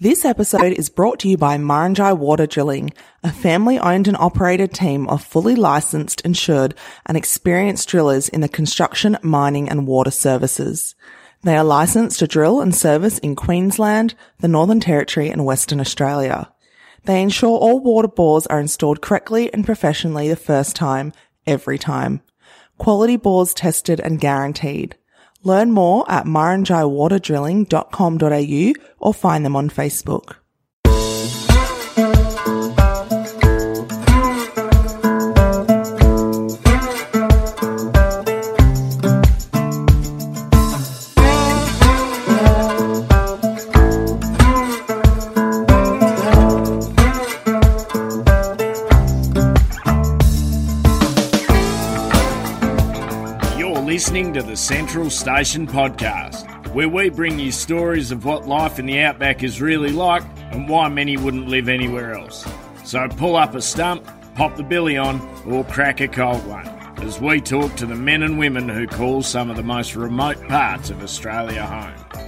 This episode is brought to you by Maranjai Water Drilling, a family owned and operated team of fully licensed, insured and experienced drillers in the construction, mining and water services. They are licensed to drill and service in Queensland, the Northern Territory and Western Australia. They ensure all water bores are installed correctly and professionally the first time, every time. Quality bores tested and guaranteed. Learn more at maranjaiwaterdrilling.com.au or find them on Facebook. Listening to the Central Station Podcast, where we bring you stories of what life in the outback is really like and why many wouldn't live anywhere else. So pull up a stump, pop the billy on, or crack a cold one as we talk to the men and women who call some of the most remote parts of Australia home.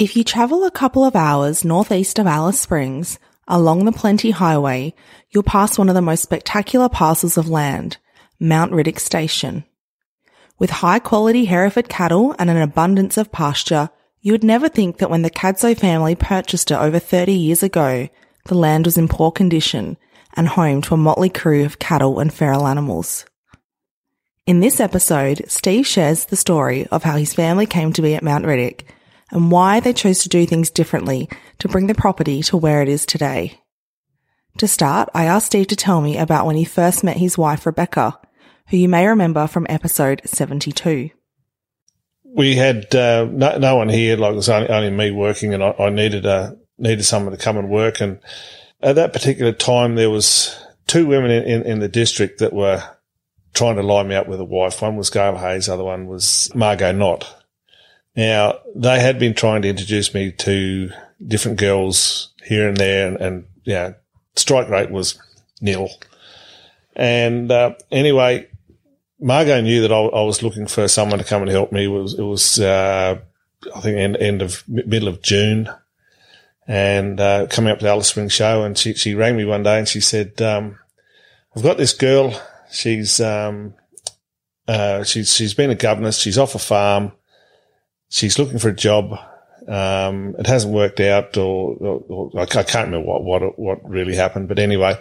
If you travel a couple of hours northeast of Alice Springs, along the Plenty Highway, you'll pass one of the most spectacular parcels of land, Mount Riddock Station. With high quality Hereford cattle and an abundance of pasture, you would never think that when the Cadzow family purchased it over 30 years ago, the land was in poor condition and home to a motley crew of cattle and feral animals. In this episode, Steve shares the story of how his family came to be at Mount Riddock and why they chose to do things differently to bring the property to where it is today. To start, I asked Steve to tell me about when he first met his wife, Rebecca, who you may remember from episode 72. we had uh, no, no one here. Like it was only, only me working, and I, I needed uh, needed someone to come and work. And at that particular time, there was two women in, in, in the district that were trying to line me up with a wife. One was Gail Hayes, the other one was Margot Knott. Now they had been trying to introduce me to different girls here and there, and, and yeah, strike rate was nil. And uh, anyway, Margot knew that I, I was looking for someone to come and help me. It was, it was uh, I think, end, end of middle of June, and uh, coming up to the Alice Springs show. And she she rang me one day and she said, um, "I've got this girl. She's um, uh, she's she's been a governess. She's off a farm. She's looking for a job. Um, it hasn't worked out, or, or, or I can't remember what what what really happened. But anyway."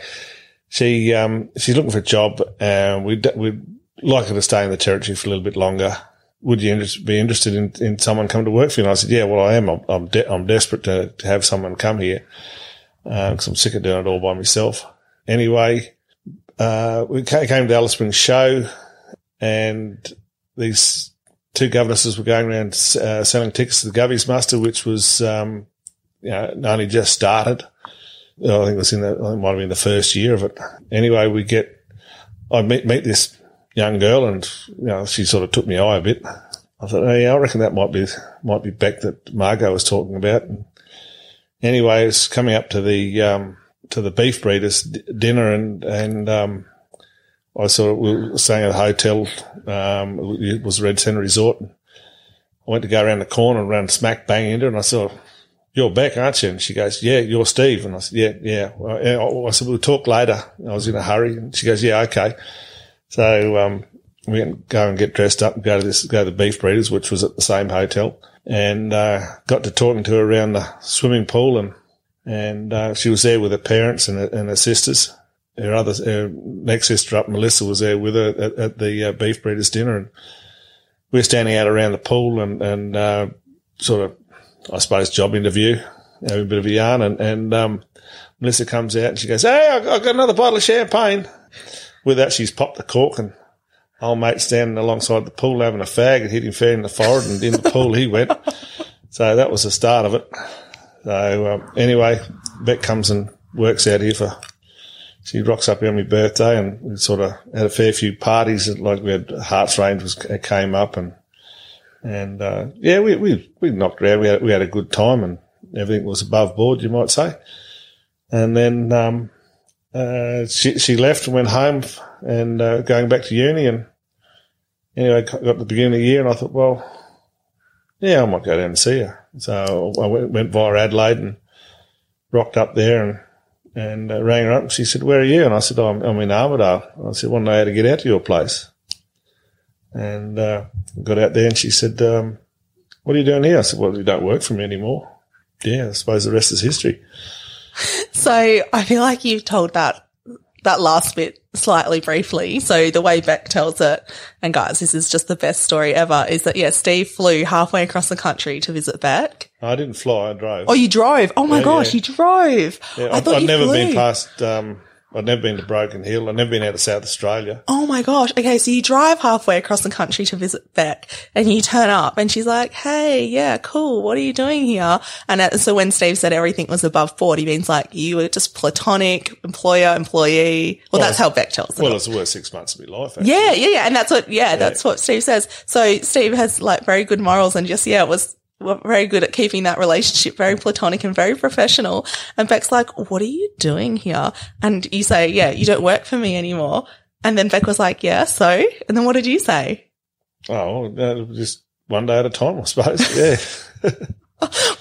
She um, she's looking for a job, and we'd we'd like her to stay in the territory for a little bit longer. Would you be interested in, in someone coming to work for you? And I said, yeah, well, I am. I'm I'm, de- I'm desperate to, to have someone come here because I'm sick of doing it all by myself. Anyway, uh, we came to the Alice Springs show, and these two governesses were going around uh, selling tickets to the Govies Muster, which was um, you know, only just started. I think it was in the, I might have been the first year of it. Anyway, we get, I meet, meet this young girl and, you know, she sort of took me eye a bit. I thought, oh yeah, I reckon that might be, might be Beck that Margot was talking about. And anyway, it's coming up to the, um, to the beef breeders d- dinner and, and, um, I saw we were staying at a hotel, um, it was Red Centre Resort. I went to go around the corner and ran smack bang into it and I saw, you're Beck, aren't you? And she goes, yeah, you're Steve. And I said, yeah, yeah. Well, I said, we'll talk later. I was in a hurry. And she goes, yeah, okay. So, um, we went go and get dressed up and go to this, go to the beef breeders, which was at the same hotel and, uh, got to talking to her around the swimming pool and, and, uh, she was there with her parents and her, and her sisters. Her other, her next sister up, Melissa, was there with her at, at the uh, beef breeders dinner and we we're standing out around the pool and, and, uh, sort of, I suppose, job interview, having a bit of a yarn. And, and um, Melissa comes out and she goes, Hey, I've got another bottle of champagne. With that, she's popped the cork and old mate standing alongside the pool having a fag and hit him fair in the forehead and in the pool he went. So that was the start of it. So um, anyway, Beck comes and works out here for, she rocks up on my birthday and we sort of had a fair few parties. Like we had Harts Range was, came up and And uh, yeah, we, we we knocked around. We had we had a good time, and everything was above board, you might say. And then um, uh, she she left and went home, and uh, going back to uni. And anyway, got the beginning of the year, and I thought, well, yeah, I might go down and see her. So I went, went via Adelaide and rocked up there and and uh, rang her up. And she said, "Where are you?" And I said, oh, I'm, I'm in Armidale." I said, "Want to know how to get out to your place?" And uh, got out there, and she said, um, "What are you doing here?" I said, "Well, you don't work for me anymore." Yeah, I suppose the rest is history. So I feel like you've told that that last bit slightly briefly. So the way Beck tells it, and guys, this is just the best story ever, is that yeah, Steve flew halfway across the country to visit Beck. I didn't fly; I drove. Oh, you drove? Oh my Yeah, gosh, yeah. you drove! yeah, I I've, thought I've never flew. been past. Um, I've never been to Broken Hill. I've never been out of South Australia. Oh my gosh. Okay. So you drive halfway across the country to visit Beck and you turn up and she's like, Hey, yeah, cool. What are you doing here? And uh, so when Steve said everything was above board, he means like you were just platonic employer, employee. Well, that's how Beck tells it. Well, it's the worst six months of my life. Actually. Yeah, yeah, yeah. And that's what, yeah, that's what Steve says. So Steve has like very good morals and just, yeah, it was were very good at keeping that relationship very platonic and very professional. And Beck's like, what are you doing here? And you say, yeah, you don't work for me anymore. And then Beck was like, yeah, so? And then what did you say? Oh, uh, just one day at a time, I suppose. Yeah.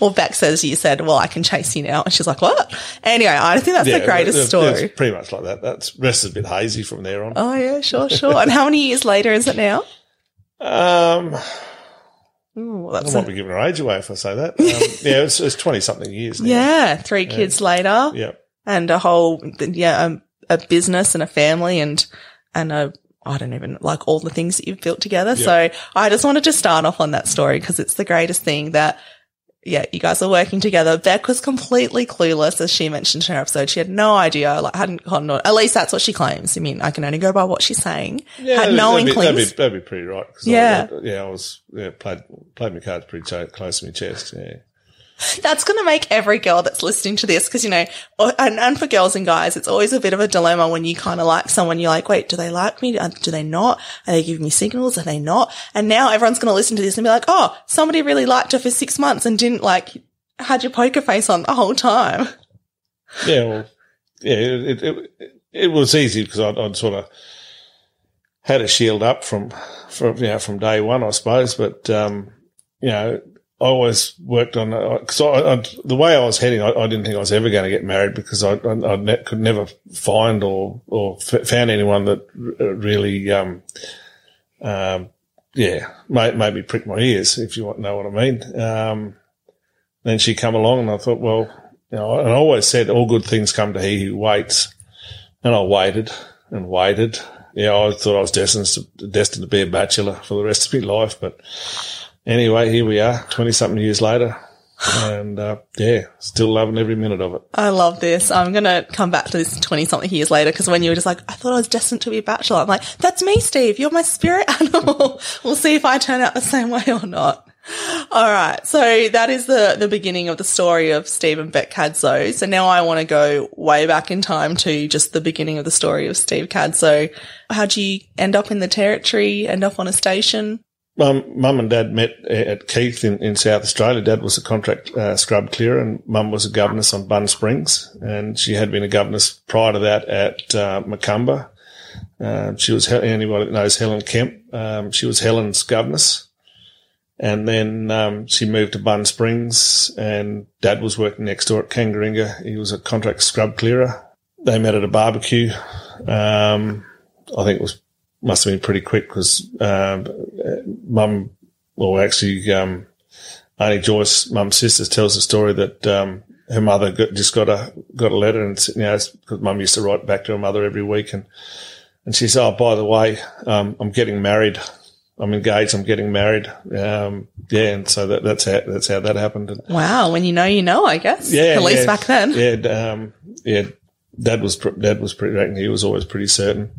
Well, Beck says you said, well, I can chase you now. And she's like, what? Anyway, I think that's yeah, the greatest story. It's pretty much like that. That's rest is a bit hazy from there on. Oh yeah, sure, sure. and how many years later is it now? Um, Ooh, I that's might a- be giving her age away if I say that. Um, yeah, it's, it's twenty something years. Now. yeah, three kids later. Yeah. and a whole yeah um, a business and a family and and a I don't even like all the things that you've built together. So I just wanted to start off on that story because it's the greatest thing that yeah, you guys are working together. Beck was completely clueless, as she mentioned in her episode. She had no idea, like hadn't gotten on. at least that's what she claims. I mean, I can only go by what she's saying. Yeah, had no that'd that'd, be, that'd be pretty right. Yeah. I, yeah, I was yeah, played played my cards pretty close to my chest. Yeah, That's going to make every girl that's listening to this, because, you know, and, and for girls and guys, it's always a bit of a dilemma when you kind of like someone, you're like, wait, do they like me? Do they not? Are they giving me signals? Are they not? And now everyone's going to listen to this and be like, oh, somebody really liked her for six months and didn't like, had your poker face on the whole time. yeah, well, yeah. It it, it, it was easy because I'd, I'd sort of had a shield up from from you know from day one, I suppose. But um, you know, I always worked on because I, I, the way I was heading, I, I didn't think I was ever going to get married because I, ne- could never find or or f- found anyone that r- really, um, um, yeah, may, maybe prick my ears if you know what I mean. Um, then she come along, and I thought, well, you know, and I always said all good things come to he who waits, and I waited and waited. Yeah, I thought I was destined to, destined to be a bachelor for the rest of my life, but anyway, here we are, twenty something years later, and uh, yeah, still loving every minute of it. I love this. I'm going to come back to this 20 something years later because when you were just like, I thought I was destined to be a bachelor. I'm like, that's me, Steve. You're my spirit animal. we'll see if I turn out the same way or not. All right. So that is the, the beginning of the story of Steve and Beck Cadzow. So now I want to go way back in time to just the beginning of the story of Steve Cadzow. How'd you end up in the territory, end up on a station? Mum, mum and dad met at Keith in, in South Australia. Dad was a contract uh, scrub clearer and mum was a governess on Bun Springs. And she had been a governess prior to that at uh, Macumba. Uh, she was, anybody that knows Helen Kemp, um, she was Helen's governess. And then um, she moved to Bun Springs and dad was working next door at Kangaringa. He was a contract scrub clearer. They met at a barbecue. Um, I think it was must have been pretty quick because um, mum, well, actually, um, only Joyce, mum's sister, tells the story that um, her mother got, just got a got a letter, and you know, because mum used to write back to her mother every week, and and she said, "Oh, by the way, um, I'm getting married. I'm engaged. I'm getting married." Um, yeah, and so that, that's how that's how that happened. And, Wow. When you know, you know, I guess. yeah, At least yeah, back then. Yeah, um, yeah. Dad was dad was pretty. He was always pretty certain.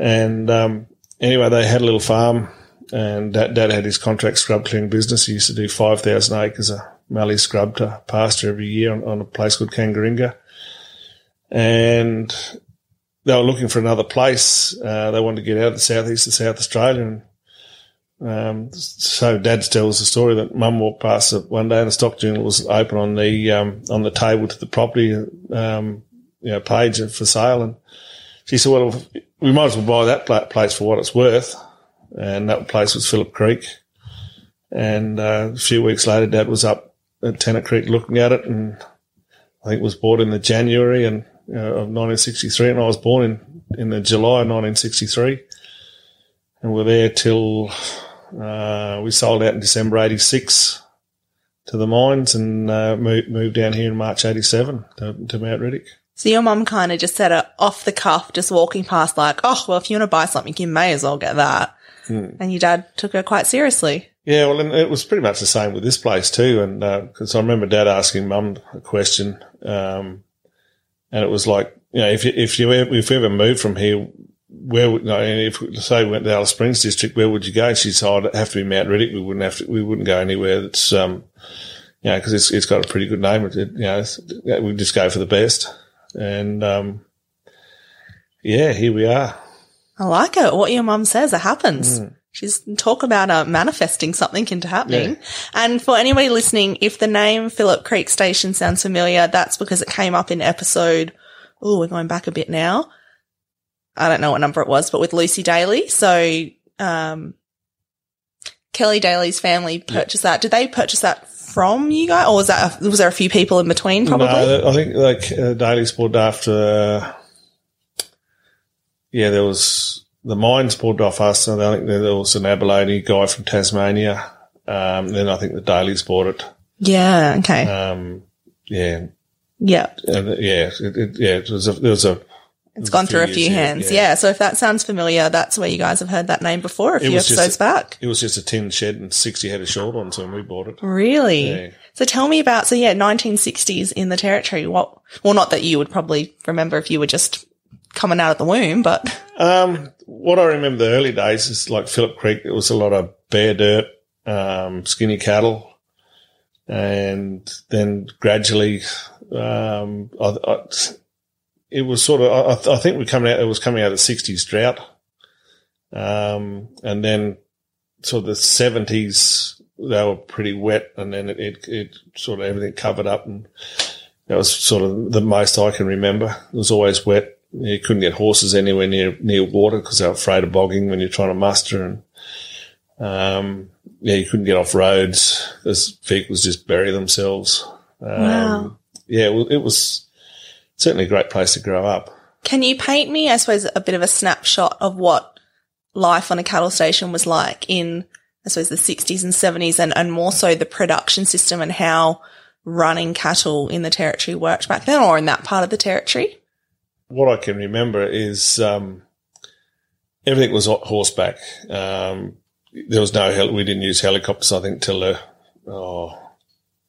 And um, anyway, they had a little farm, and dad, dad had his contract scrub clearing business. He used to do five thousand acres of mallee scrub to pasture every year on, on a place called Kangaringa. And they were looking for another place. Uh, they wanted to get out of the southeast of South Australia, and Um, so Dad tells the story that Mum walked past one day and the stock journal was open on the um, on the table to the property um, you know page for sale, and she said, "Well, we might as well buy that place for what it's worth." And that place was Phillip Creek. And uh, a few weeks later, Dad was up at Tennant Creek looking at it, and I think it was bought in the January and uh, of 1963, and I was born in in the July of 1963, and we're there till uh, we sold out in December '86 to the mines, and uh, moved, moved down here in March '87 to, to Mount Riddock. So your mum kind of just said it off the cuff, just walking past, like, "Oh, well, if you want to buy something, you may as well get that." Mm. And your dad took her quite seriously. Yeah, well, and it was pretty much the same with this place too. And because uh, I remember Dad asking Mum a question, um, and it was like, you know, if you, if you ever, if you ever moved from here, where would, you know, if say we went to Alice Springs district, where would you go? She said, oh, it'd have to be Mount Riddock. We wouldn't have to, we wouldn't go anywhere that's, um, you know, because it's, it's got a pretty good name. It, you know, we just go for the best. And, um, yeah, here we are. I like it. What your mum says, it happens. Mm. She's talk about uh, manifesting something into happening. Yeah. And for anybody listening, if the name Phillip Creek Station sounds familiar, that's because it came up in episode. Oh, we're going back a bit now. I don't know what number it was, but with Lucy Daly. So, um, Kelly Daly's family purchased yeah. that. Did they purchase that from you guys, or was that a, was there a few people in between? Probably. No, I think like uh, Daly's bought after. Uh, yeah, there was the mines pulled off us. And I think there was an Abilene guy from Tasmania. Um, then I think the Dalys bought it. Yeah. Okay. Um, yeah. Yeah. Uh, yeah. It, it, yeah. It was a, there was a, it's gone through a few hands. Yeah. yeah. So if that sounds familiar, that's where you guys have heard that name before a few episodes a, back. It was just a tin shed and 60 head of short on so when we bought it. Really? Yeah. So tell me about, so yeah, 1960s in the territory. What, well, not that you would probably remember if you were just coming out of the womb, but. Um, what I remember the early days is like Phillip Creek, it was a lot of bare dirt, um, skinny cattle. And then gradually, um, I, I, it was sort of, I, I, think we coming out, it was coming out of 60s drought. Um, and then sort of the 70s, they were pretty wet and then it, it, it sort of everything covered up and that was sort of the most I can remember. It was always wet you couldn't get horses anywhere near near water because they were afraid of bogging when you're trying to muster, and um, yeah, you couldn't get off roads as vehicles just bury themselves. Um, wow. Yeah, well, it was certainly a great place to grow up. Can you paint me, I suppose, a bit of a snapshot of what life on a cattle station was like in, I suppose, the 60s and 70s, and, and more so the production system and how running cattle in the territory worked back then, or in that part of the territory? what I can remember is um, everything was horseback. Um, there was no hel- we didn't use helicopters. I think till the oh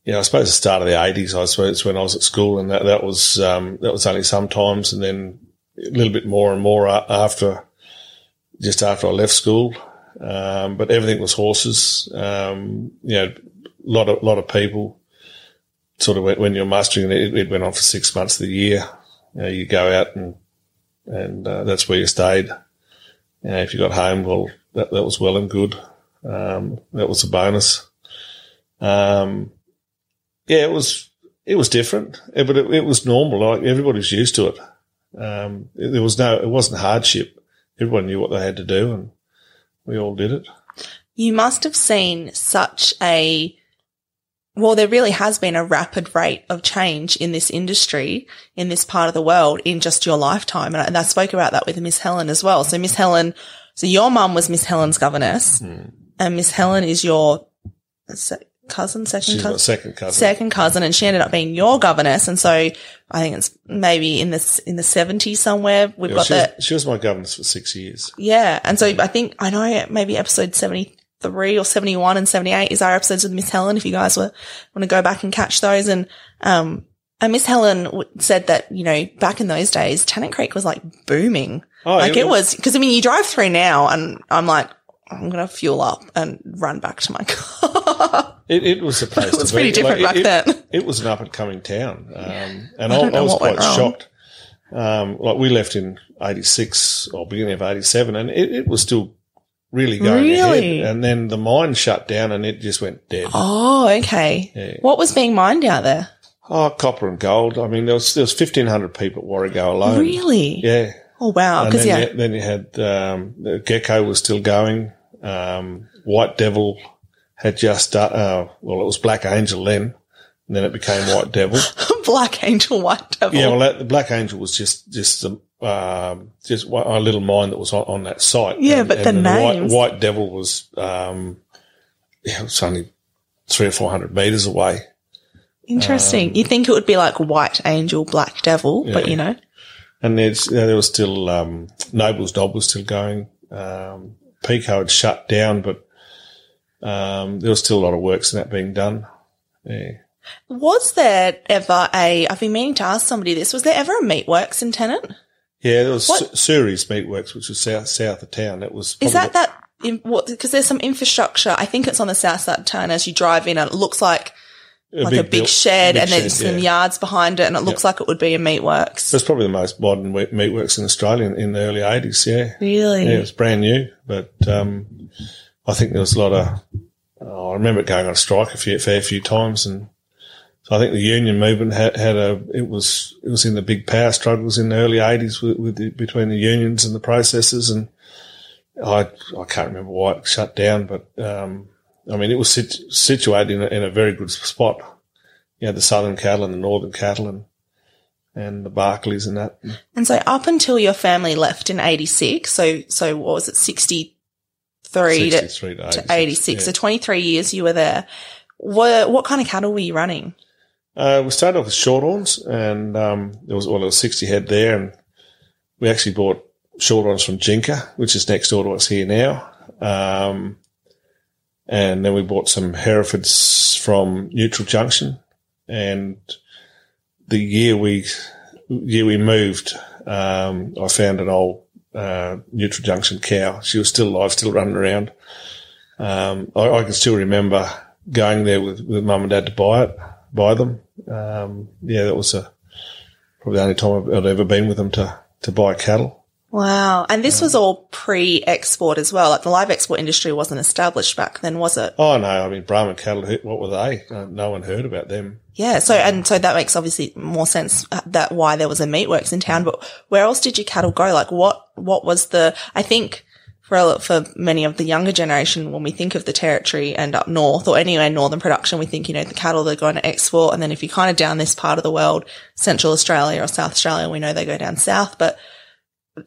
yeah, I suppose the start of the eighties. I suppose when I was at school, and that that was um, that was only sometimes, and then a little bit more and more after just after I left school. Um, but everything was horses. Um, you know, a lot of lot of people. Sort of when you're mustering, it, it went on for six months of the year. You, know, you go out and and uh, that's where you stayed. You know, if you got home, well, that, that was well and good. Um, that was a bonus. Um, yeah, it was it was different, but it, it was normal. Like everybody's used to it. Um, there was no, it wasn't hardship. Everyone knew what they had to do, and we all did it. You must have seen such a well, there really has been a rapid rate of change in this industry, in this part of the world in just your lifetime. And I, and I spoke about that with Miss Helen as well. So Miss Helen, so your mum was Miss Helen's governess mm. and Miss Helen is your cousin, second She's cousin, second cousin, second cousin. And she ended up being your governess. And so I think it's maybe in this, in the seventies somewhere. We've yeah, got that. She was my governess for six years. Yeah. And so I think, I know maybe episode 73 or 71 and 78 is our episodes with Miss Helen. If you guys were, want to go back and catch those. And, um, and Miss Helen w- said that, you know, back in those days, Tennant Creek was like booming. Oh, like it was, cause I mean, you drive through now and I'm like, I'm going to fuel up and run back to my car. It, it was a place. it was pretty be. different like, back it, then. It was an up and coming town, um, and I, I, I was quite shocked. Um, like we left in '86 or beginning of '87, and it, it, was still really going Really? ahead. And then the mine shut down and it just went dead. Oh, okay. Yeah. What was being mined out there? Oh, copper and gold. I mean, there was there was fifteen hundred people at Warrego alone. Really? Yeah. Oh, wow. Because, then, yeah. you, then you had um, Gecko was still going. Um, White Devil had just uh, uh, well, it was Black Angel then, and then it became White Devil. Black Angel, White Devil. yeah, well, that, the Black Angel was just just a, um, just a little mine that was on, on that site. Yeah, but the then names. White, White Devil was um, yeah, it was only three or four hundred meters away. Interesting. you think it would be like White Angel, Black Devil, but you know. And there's, there was still, um, Noble's Nob was still going. Um, Peko had shut down, but, um, there was still a lot of works in that being done. Yeah. Was there ever a, I've been meaning to ask somebody this, was there ever a meatworks in Tennant? Yeah, there was What- Su- Meatworks, which was south, south of town. That was, Is that that, what, because there's some infrastructure, I think it's on the south side of town as you drive in and it looks like, like a big built- shed big and there's shed, some yeah. yards behind it and it looks like it would be a meatworks. It's probably the most modern meatworks in Australia in, in the early 80s, yeah. Really? Yeah, it was brand new, but, um, I think there was a lot of, oh, I remember it going on strike a few, fair few times and, so I think the union movement had, had a, it was, it was in the big power struggles in the early eighties with, with the, between the unions and the processors. And I, I can't remember why it shut down, but, um, I mean, it was sit, situated in a, in a very good spot. You had the southern cattle and the northern cattle and, and the Barklys and that. And so up until your family left in 86, so, so what was it, 63 to, to 86. to 86. yeah. So 23 years you were there. What, what kind of cattle were you running? Uh, we started off with shorthorns, and um, there was well, there was sixty head there, and we actually bought shorthorns from Jinka, which is next door to us here now. Um, and then we bought some Herefords from Neutral Junction, and the year we year we moved, um, I found an old uh, Neutral Junction cow. She was still alive, still running around. Um, I, I can still remember going there with, with mum and dad to buy it, buy them. Um, yeah, that was a, probably the only time I'd ever been with them to, to buy cattle. Wow. And this was all pre-export as well. Like the live export industry wasn't established back then, was it? Oh no, I mean, Brahman cattle, what were they? Uh, no one heard about them. Yeah. So, and so that makes obviously more sense uh, that why there was a meatworks in town, but where else did your cattle go? Like what, what was the, I think for, for many of the younger generation, when we think of the territory and up north or anywhere northern production, we think, you know, the cattle they're going to export. And then if you kind of down this part of the world, central Australia or South Australia, we know they go down south, but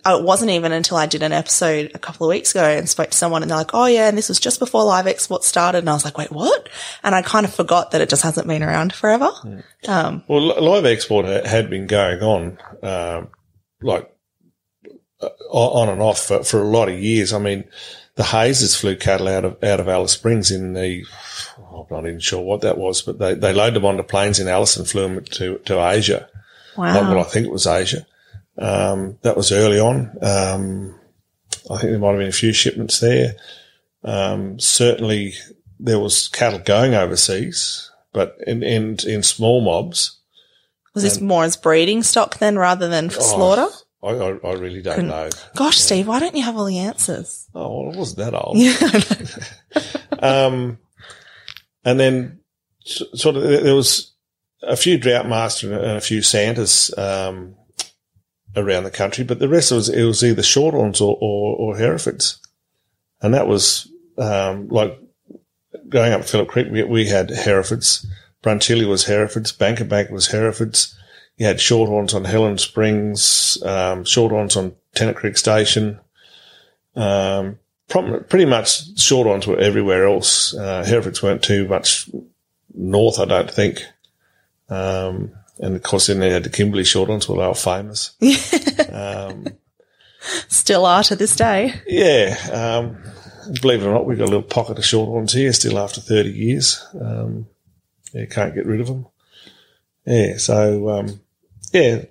it wasn't even until I did an episode a couple of weeks ago and spoke to someone and they're like, oh yeah, and this was just before live export started. And I was like, wait, what? And I kind of forgot that it just hasn't been around forever. Um, Well, live export ha- had been going on, um, like uh, on and off for, for a lot of years. I mean, the Hazes flew cattle out of out of Alice Springs in the. I'm not even sure what that was, but they, they loaded them onto planes in Alice and flew them to to Asia. wow. Well, I think it was Asia. Um, that was early on. Um, I think there might have been a few shipments there. Um, certainly there was cattle going overseas, but in, in, in small mobs. was this more as breeding stock then rather than for Oh, slaughter? I, I, I really don't know. Gosh, Steve, why don't you have all the answers? Oh, well, it wasn't that old. Yeah. Um, and then sort of there was a few drought master and a few Santas, um, around the country, but the rest was, it was either Shorthorns or, or, or Herefords. And that was, um, like going up Phillip Creek, we, we had Herefords. Brunchilly was Herefords. Banka Banka was Herefords. You had Shorthorns on Helen Springs, um, Shorthorns on Tennant Creek Station. Um, pretty much Shorthorns were everywhere else. Uh, Herefords weren't too much north, I don't think. Um, and of course, then they had the Kimberley Shorthorns, well, they were famous. um, Still are to this day. yeah, um, believe it or not, we've got a little pocket of Shorthorns here still after 30 years. Um, yeah, can't get rid of them. Yeah, so, um, yeah.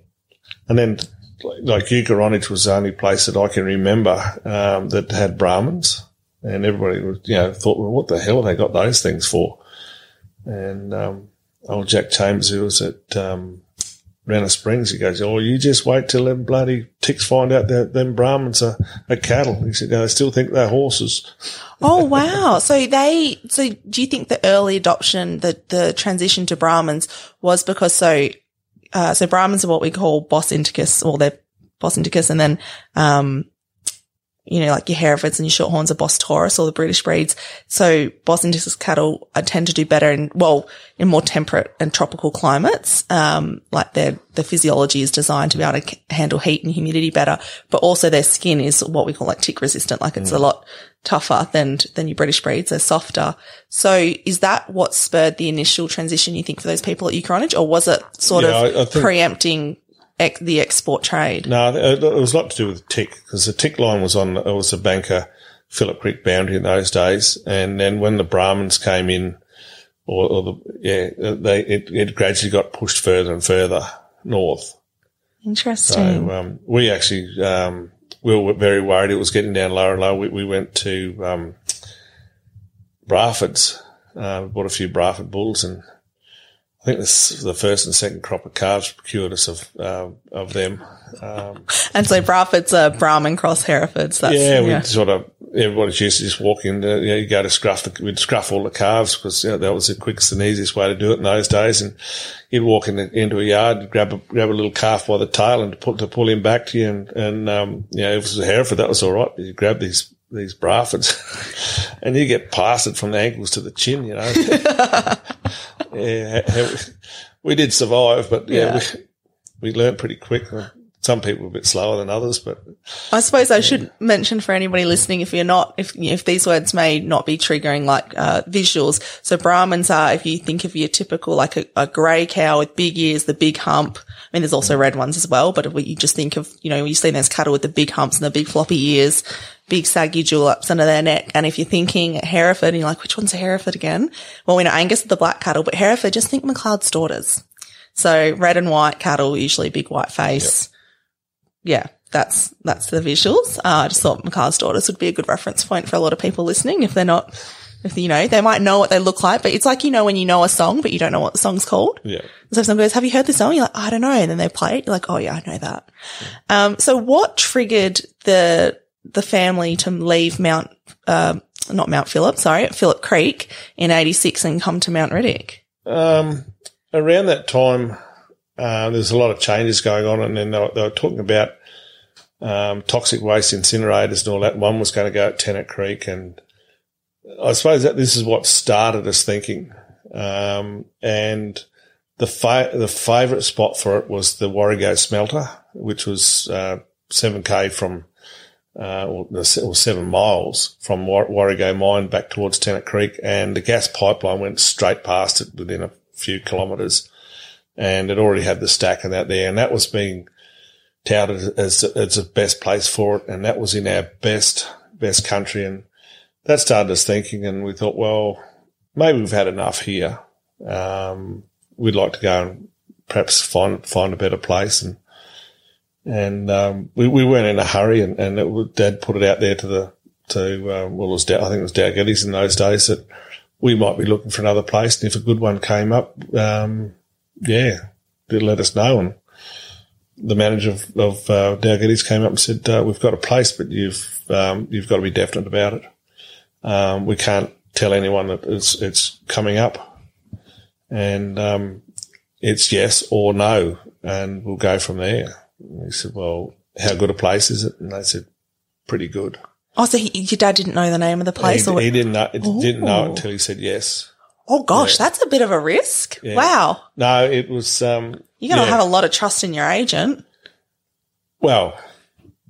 And then, like, Ucharonidge was the only place that I can remember, um, that had Brahmans. And everybody was, you know, thought, well, what the hell have they got those things for? And, um, old Jack Chambers, who was at, um, springs. He goes, "Oh, you just wait till them bloody ticks find out that them Brahmans are, are cattle." He said, "No, "They still think they're horses." Oh wow! so they, so do you think the early adoption, the the transition to Brahmans was because so, uh, so Brahmans are what we call Bos Indicus, or they're Bos Indicus, and then um, you know, like your Herefords and your Shorthorns are Bos Taurus or the British breeds. So Bos Indicus cattle I tend to do better in, well, in more temperate and tropical climates. Um, like their, the physiology is designed to be able to handle heat and humidity better, but also their skin is what we call like tick resistant. Like it's mm. a lot tougher than, than your British breeds. They're softer. So is that what spurred the initial transition you think for those people at Ucharonidge or was it sort yeah, of I, I preempting ex- the export trade? No, it was a lot to do with tick because the tick line was on, it was a Banka Phillip Creek boundary in those days. And then when the Brahmans came in, or, or the, yeah, they, it, it gradually got pushed further and further north. Interesting. So, um, we actually, um, we were very worried it was getting down lower and lower. We, we went to, um, Braford's, uh, bought a few Braford bulls and I think this the first and second crop of calves procured us of uh, of them. Um, and so Braford's a Brahman cross Herefords. That's, yeah, we sort of everybody's used to just walking. Uh, you, know, you go to scruff, the, we'd scruff all the calves because you know, that was the quickest and easiest way to do it in those days. And you'd walk in the, into a yard, grab a grab a little calf by the tail and put to pull him back to you. And and um, you know, if it was a Hereford, that was all right. You grab these these Brafords, and you get plastered from the ankles to the chin. You know. yeah, we did survive, but yeah, yeah. we, we learned pretty quick. Some people a bit slower than others, but I suppose I should mention for anybody listening, if you're not, if if these words may not be triggering like uh, visuals. So Brahmans are, if you think of your typical like a, a grey cow with big ears, the big hump. I mean, there's also red ones as well, but if you just think of, you know, you see those cattle with the big humps and the big floppy ears, big saggy juleps under their neck. And if you're thinking Hereford and you're like, which one's a Hereford again? Well, we know Angus are the black cattle, but Hereford, just think McLeod's daughters. So red and white cattle, usually big white face. Yep. Yeah. That's, that's the visuals. Uh, I just thought McLeod's daughters would be a good reference point for a lot of people listening if they're not, if you know, they might know what they look like, but it's like, you know, when you know a song, but you don't know what the song's called. Yeah. So if someone goes, have you heard this song? You're like, I don't know. And then they play it. You're like, oh yeah, I know that. Yeah. Um, so what triggered the, the family to leave Mount, uh, not Mount Phillip, sorry, Phillip Creek in 86 and come to Mount Riddock? Um, around that time, uh, there's a lot of changes going on and then they were, they were talking about, um, toxic waste incinerators and all that. One was going to go at Tennant Creek and I suppose that this is what started us thinking. Um, and the fa- the favourite spot for it was the Warrego smelter, which was, uh, 7k from uh, or, or, seven miles from War- Warrego mine back towards Tennant Creek, and the gas pipeline went straight past it within a few kilometres, and it already had the stack and that there, and that was being touted as as the best place for it, and that was in our best best country, and that started us thinking, and we thought, well, maybe we've had enough here. Um, we'd like to go and perhaps find find a better place and and um, we, we weren't in a hurry, and, and it, Dad put it out there to the to um, well, was I think it was Dalgety's in those days that we might be looking for another place, and if a good one came up, um, yeah, they'd let us know. And the manager of, of uh, Dalgety's came up and said, uh, "We've got a place, but you've um, you've got to be definite about it. Um, we can't tell anyone that it's it's coming up, and um, it's yes or no, and we'll go from there." he said, well, how good a place is it? And they said, pretty good. Oh, so he, your dad didn't know the name of the place? He, or he didn't know, didn't know it until he said yes. Oh gosh, yeah. that's a bit of a risk. Yeah. Wow. No, it was, um, you're going to yeah. have a lot of trust in your agent. Well,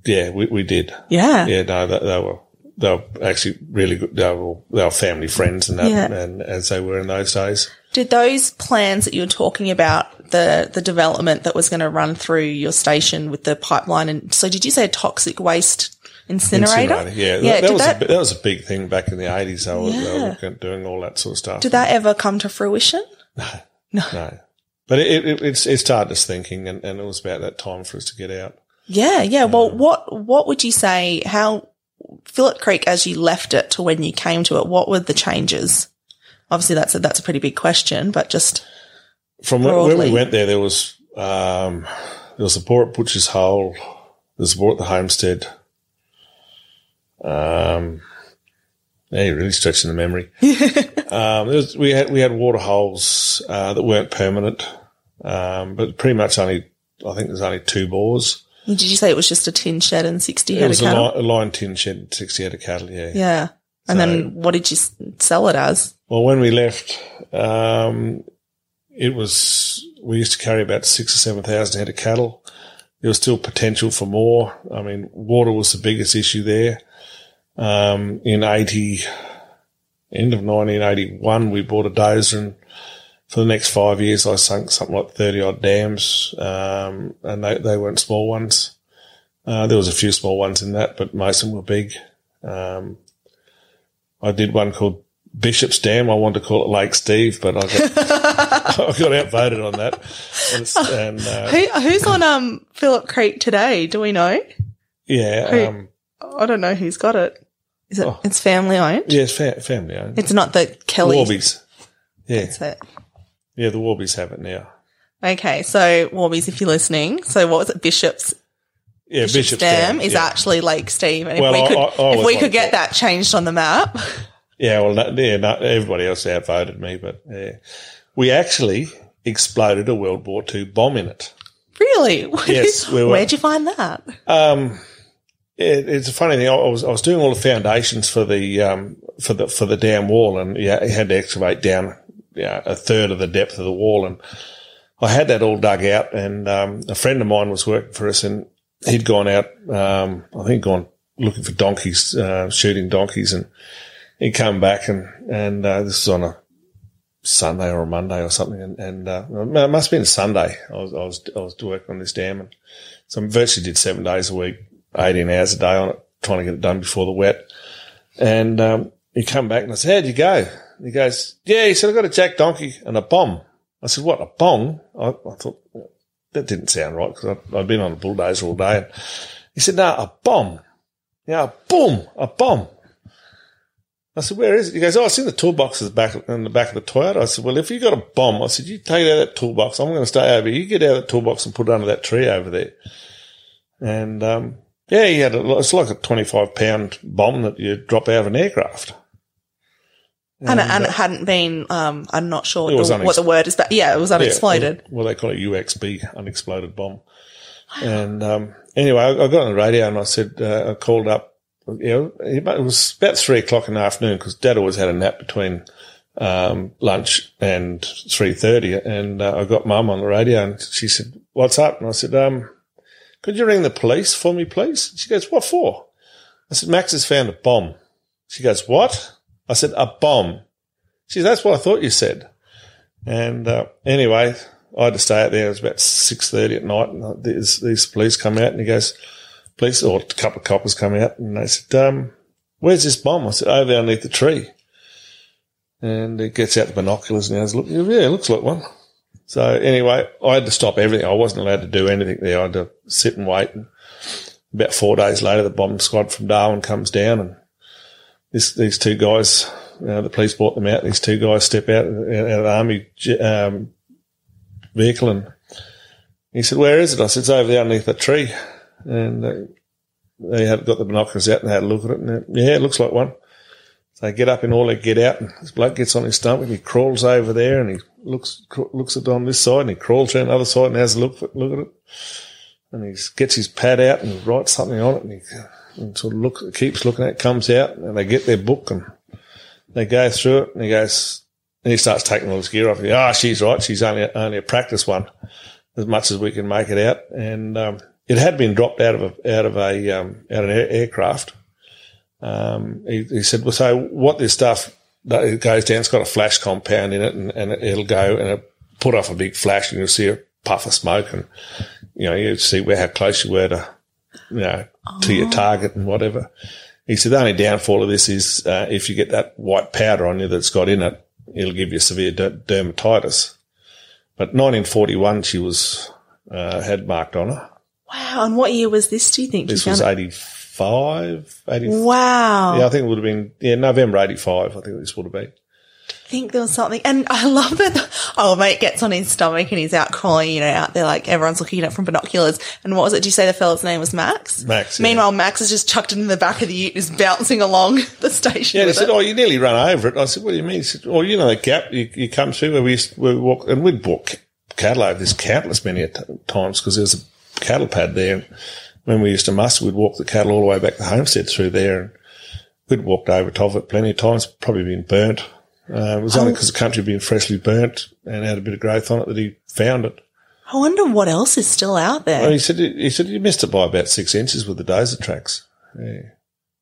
yeah, we, we did. Yeah. Yeah, no, they, they were, they were actually really good. They were, they were family friends and that, yeah. and as they were in those days. Did those plans that you were talking about, the the development that was going to run through your station with the pipeline, and so did you say a toxic waste incinerator? incinerator yeah, yeah. That, that was that, a, that was a big thing back in the eighties. They, yeah. they were doing all that sort of stuff. Did that ever come to fruition? No, no, no. But it, it, it's it started us thinking, and, and it was about that time for us to get out. Yeah, yeah. Well, um, what what would you say? How Phillip Creek, as you left it to when you came to it, what were the changes? Obviously, that's a, that's a pretty big question, but just from when we went there, there was Um, there was bore at Butcher's Hole. There's bore at the Homestead. Um, yeah, you're really stretching the memory. um, there was, we had we had water holes uh, that weren't permanent, um, but pretty much only. I think there's only two bores. Did you say it was just a tin shed and 60 It head of was a, cattle? li- a line tin shed, and sixty head of cattle. Yeah. yeah. And then what did you sell it as? Well, when we left, um, it was we used to carry about six or seven thousand head of cattle. There was still potential for more. I mean, water was the biggest issue there. Um, in eighty, end of nineteen eighty one, we bought a dozer, and for the next five years, I sunk something like thirty odd dams, um, and they they weren't small ones. Uh, there was a few small ones in that, but most of them were big. Um, I did one called Bishop's Dam. I wanted to call it Lake Steve, but I got, I got outvoted on that. And, and uh, Who, who's on um Phillip Creek today? Do we know? yeah, Who- um, I don't know who's got it. Is it? Oh. It's family owned. yeah, it's fa- family owned. It's not the Kelly. Warbies. Yeah, It's it. yeah, the Warbies have it now. Okay, so Warbies, if you're listening, so what was it? Bishops Yeah, Bishop's, Bishop's, Dam, Dam is yeah. actually Lake Steve, and if Well, we could, I- I if we could get that. that changed on the map, Yeah, well, no, yeah, no, everybody else outvoted me, but yeah. We actually exploded a World War II bomb in it. really? Yes, we were- Where'd you find that? Um, it, it's a funny thing. I was I was doing all the foundations for the um for the for the dam wall, and yeah, you had to excavate down yeah a third of the depth of the wall, and I had that all dug out. And um, a friend of mine was working for us, and he'd gone out. Um, I think gone looking for donkeys, uh, shooting donkeys, and he'd come back, and and uh, this was on a Sunday or a Monday or something, and, and uh, it must have been a Sunday. I was I was I was working on this dam, and so I virtually did seven days a week, 18 hours a day on it, trying to get it done before the wet. And um, he come back and I said, how'd you go? And he goes, yeah, he said, I got a jack donkey and a bomb. I said, what, a bong? I, I thought, that didn't sound right because I'd been on a bulldozer all day. And he said, no, a bomb. Yeah, boom, a bomb. I said, where is it? He goes, oh, it's in the toolboxes back in the back of the Toyota. I said, well, if you got a bomb, I said, you take it out of that toolbox. I'm going to stay over. You get out of that toolbox and put it under that tree over there. And, um, yeah, he had a, it's like a 25 pound bomb that you drop out of an aircraft. And, it, and it hadn't been, um, I'm not sure the, what the word is, but yeah, it was Yeah, unexploded. well, they call it UXB, unexploded bomb. And um, anyway, I, I got on the radio and I said, uh, I called up. You know, it was about three o'clock in the afternoon because Dad always had a nap between um, lunch and three thirty. And uh, I got Mum on the radio and she said, "What's up?" And I said, "Um, could you ring the police for me, please?" She goes, "What for?" I said, "Max has found a bomb." She goes, "What?" I said, "A bomb." She said, "That's what I thought you said." And uh, anyway, I had to stay out there. It was about six thirty at night, and these, these police come out, and he goes, "Police or a couple of coppers come out, and they said, um, where's this bomb?" I said, "Over there underneath the tree." And he gets out the binoculars and he has look. Yeah, it looks like one. So anyway, I had to stop everything. I wasn't allowed to do anything there. I had to sit and wait. And about four days later, the bomb squad from Darwin comes down, and this, these two guys, you know, the police brought them out. These two guys step out, out of the army um, vehicle and he said, where is it? I said, it's over there underneath that tree. And uh, they had got the binoculars out and had a look at it. And yeah, it looks like one. They get up in all they get out and this bloke gets on his stomach he crawls over there and he looks, cr- looks at it on this side and he crawls around the other side and has a look, look at it. And he gets his pad out and writes something on it and he and sort of looks, keeps looking at it, comes out and they get their book and they go through it and he goes, and he starts taking all his gear off. Ah, oh, she's right. She's only only a practice one, as much as we can make it out. And um, it had been dropped out of a out of a um, out of an air, aircraft. Um, he, he said, "Well, so what this stuff that it goes down? It's got a flash compound in it, and, and it'll go and it put off a big flash, and you'll see a puff of smoke, and you know you see where how close you were to you know to your target and whatever." He said the only downfall of this is uh, if you get that white powder on you that's got in it, it'll give you severe der- dermatitis. But 1941, she was uh, had marked on her. Wow. And what year was this, do you think? This was found 85, 80. Wow. yeah, I think it would have been yeah November 85. I think this would have been. I think there was something, and I love that. Oh, mate gets on his stomach and he's out crawling, you know, out there like everyone's looking at it from binoculars. And what was it? Did you say the fella's name was Max? Max, yeah. Meanwhile, Max is just chucked in the back of the ute, is bouncing along the station. Yeah, they said, it. "Oh, you nearly run over it." I said, "What do you mean?" He said, "Oh, you know the gap you, you come through where we used we walk and we'd walk cattle over this countless many times because there's a cattle pad there. When we used to muster, we'd walk the cattle all the way back to Homestead through there, and we'd walked over top of it plenty of times. Probably been burnt. Uh, it was only because the country had been freshly burnt and had a bit of growth on it that he found it. I wonder what else is still out there. Well, he said he said you missed it by about six inches with the dozer tracks. Yeah.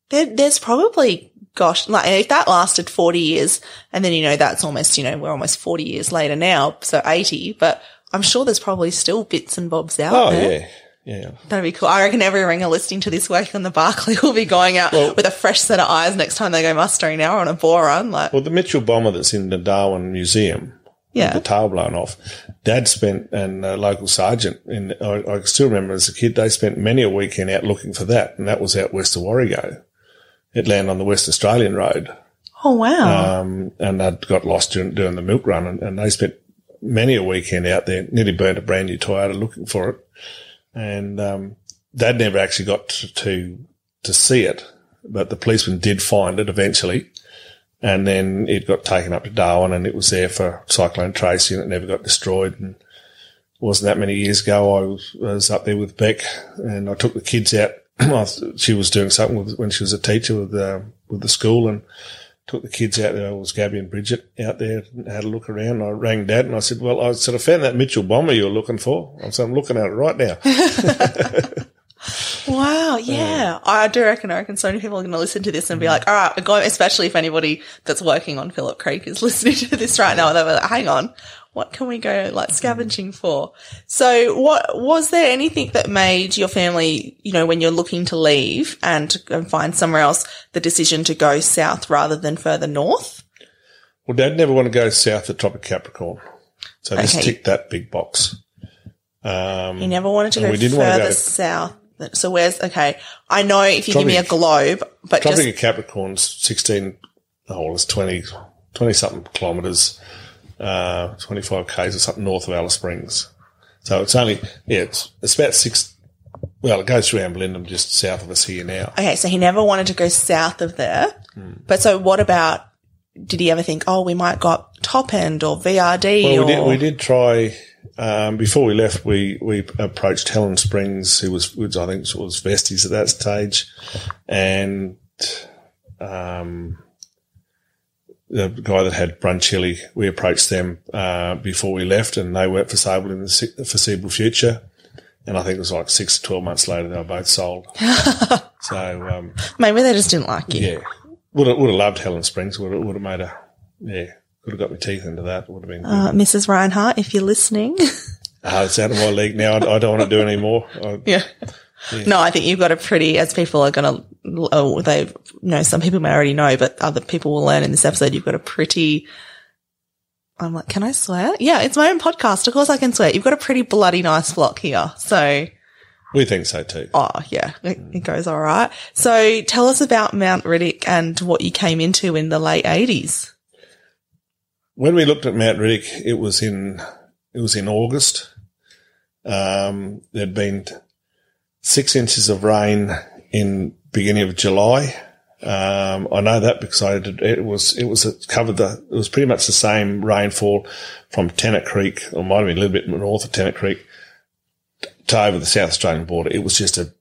There, there's probably, gosh, like if that lasted 40 years and then, you know, that's almost, you know, we're almost 40 years later now, so 80, but I'm sure there's probably still bits and bobs out Oh there. yeah, yeah. That'd be cool. I reckon every ringer listening to this working on the Barkly will be going out Well- with a fresh set of eyes next time they go mustering now on a boar run. Like, Well, the Mitchell bomber that's in the Darwin Museum, yeah. the tail blown off. Dad spent and a local sergeant in. I, I still remember as a kid, they spent many a weekend out looking for that, and that was out west of Warrego. It landed on the West Australian Road, Oh, wow. um, and they'd got lost during, during the milk run, and, and they spent many a weekend out there, nearly burnt a brand new Toyota looking for it, and um, Dad never actually got to, to to see it, but the policeman did find it eventually. And then it got taken up to Darwin and it was there for Cyclone Tracy and it never got destroyed. And wasn't that many years ago. I was, was up there with Beck and I took the kids out. she was doing something with, when she was a teacher with, uh, with the school and took the kids out there. It was Gabby and Bridget out there and had a look around. I rang dad and I said, well, I sort of found that Mitchell bomber you were looking for. I said, I'm looking at it right now. Wow, yeah. I do reckon, I reckon so many people are going to listen to this and be like, all right, we're going, especially if anybody that's working on Phillip Creek is listening to this right now. They're like, hang on, what can we go like scavenging for? So what, was there anything that made your family, you know, when you're looking to leave and and find somewhere else, the decision to go south rather than further north? Well, dad never wanted to go south of Tropic Capricorn. So just tick that big box. Um, You never wanted to go we didn't want to further go- south. So where's, okay. I know if you give me a globe, but Tropic just, of Capricorn's 16, oh, it's 20, 20 something kilometres, uh, 25 k's or something north of Alice Springs. So it's only, yeah, it's, it's about six, well, it goes through Ambalindum just south of us here now. Okay, so he never wanted to go south of there. Hmm. But so what about, did he ever think, oh, we might got top end or VRD Well, or, we did, we did try, um, before we left, we, we approached Helen Springs, who was, which I think was Vesties at that stage. And, um, the guy that had Brunchilly, we approached them, uh, before we left and they weren't for sale in the foreseeable future. And I think it was like six to 12 months later, they were both sold. so, um, maybe they just didn't like you. yeah, would have, would have loved Helen Springs. Would have, would have made a, yeah, could have got my teeth into that. Would have been, Uh, Mrs. Rinehart, if you're listening. Ah, it's out of my league now. I, I don't want to do any more. I, yeah. No, I think you've got a pretty, as people are going to, oh, they, you know, some people may already know, but other people will learn in this episode, you've got a pretty, I'm like, can I swear? Yeah, it's my own podcast. Of course I can swear. You've got a pretty bloody nice flock here. So, we think so too. Oh, yeah, it, it goes all right. So tell us about Mount Riddock and what you came into in the late 80s. When we looked at Mount Riddock, it was in it was in August. Um, there'd been six inches of rain in beginning of July. Um, I know that because I did, it was it was it covered the it was pretty much the same rainfall from Tennant Creek, or might have been a little bit north of Tennant Creek, to over the South Australian border. It was just a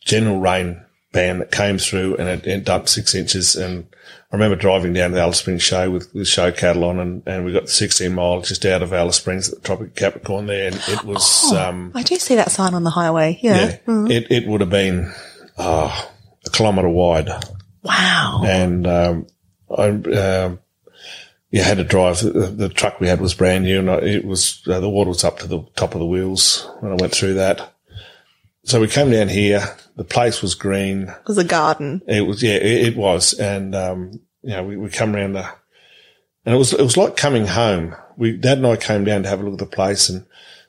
general rain band that came through and it, it dumped six inches. And I remember driving down to the Alice Springs show with, with show cattle on and, and we got the 16 mile just out of Alice Springs at the Tropic Capricorn there. And it was, um, I do see that sign on the highway. Yeah. yeah, it, it would have been, oh, a kilometre wide. Wow. And, um, I, um, you had to drive. The, the truck we had was brand new, and I, it was uh, the water was up to the top of the wheels when I went through that. So we came down here. The place was green. It was a garden. It was, yeah, it, it was. And, um, you know, we, we come around the, and it was, it was like coming home. We, dad and I came down to have a look at the place and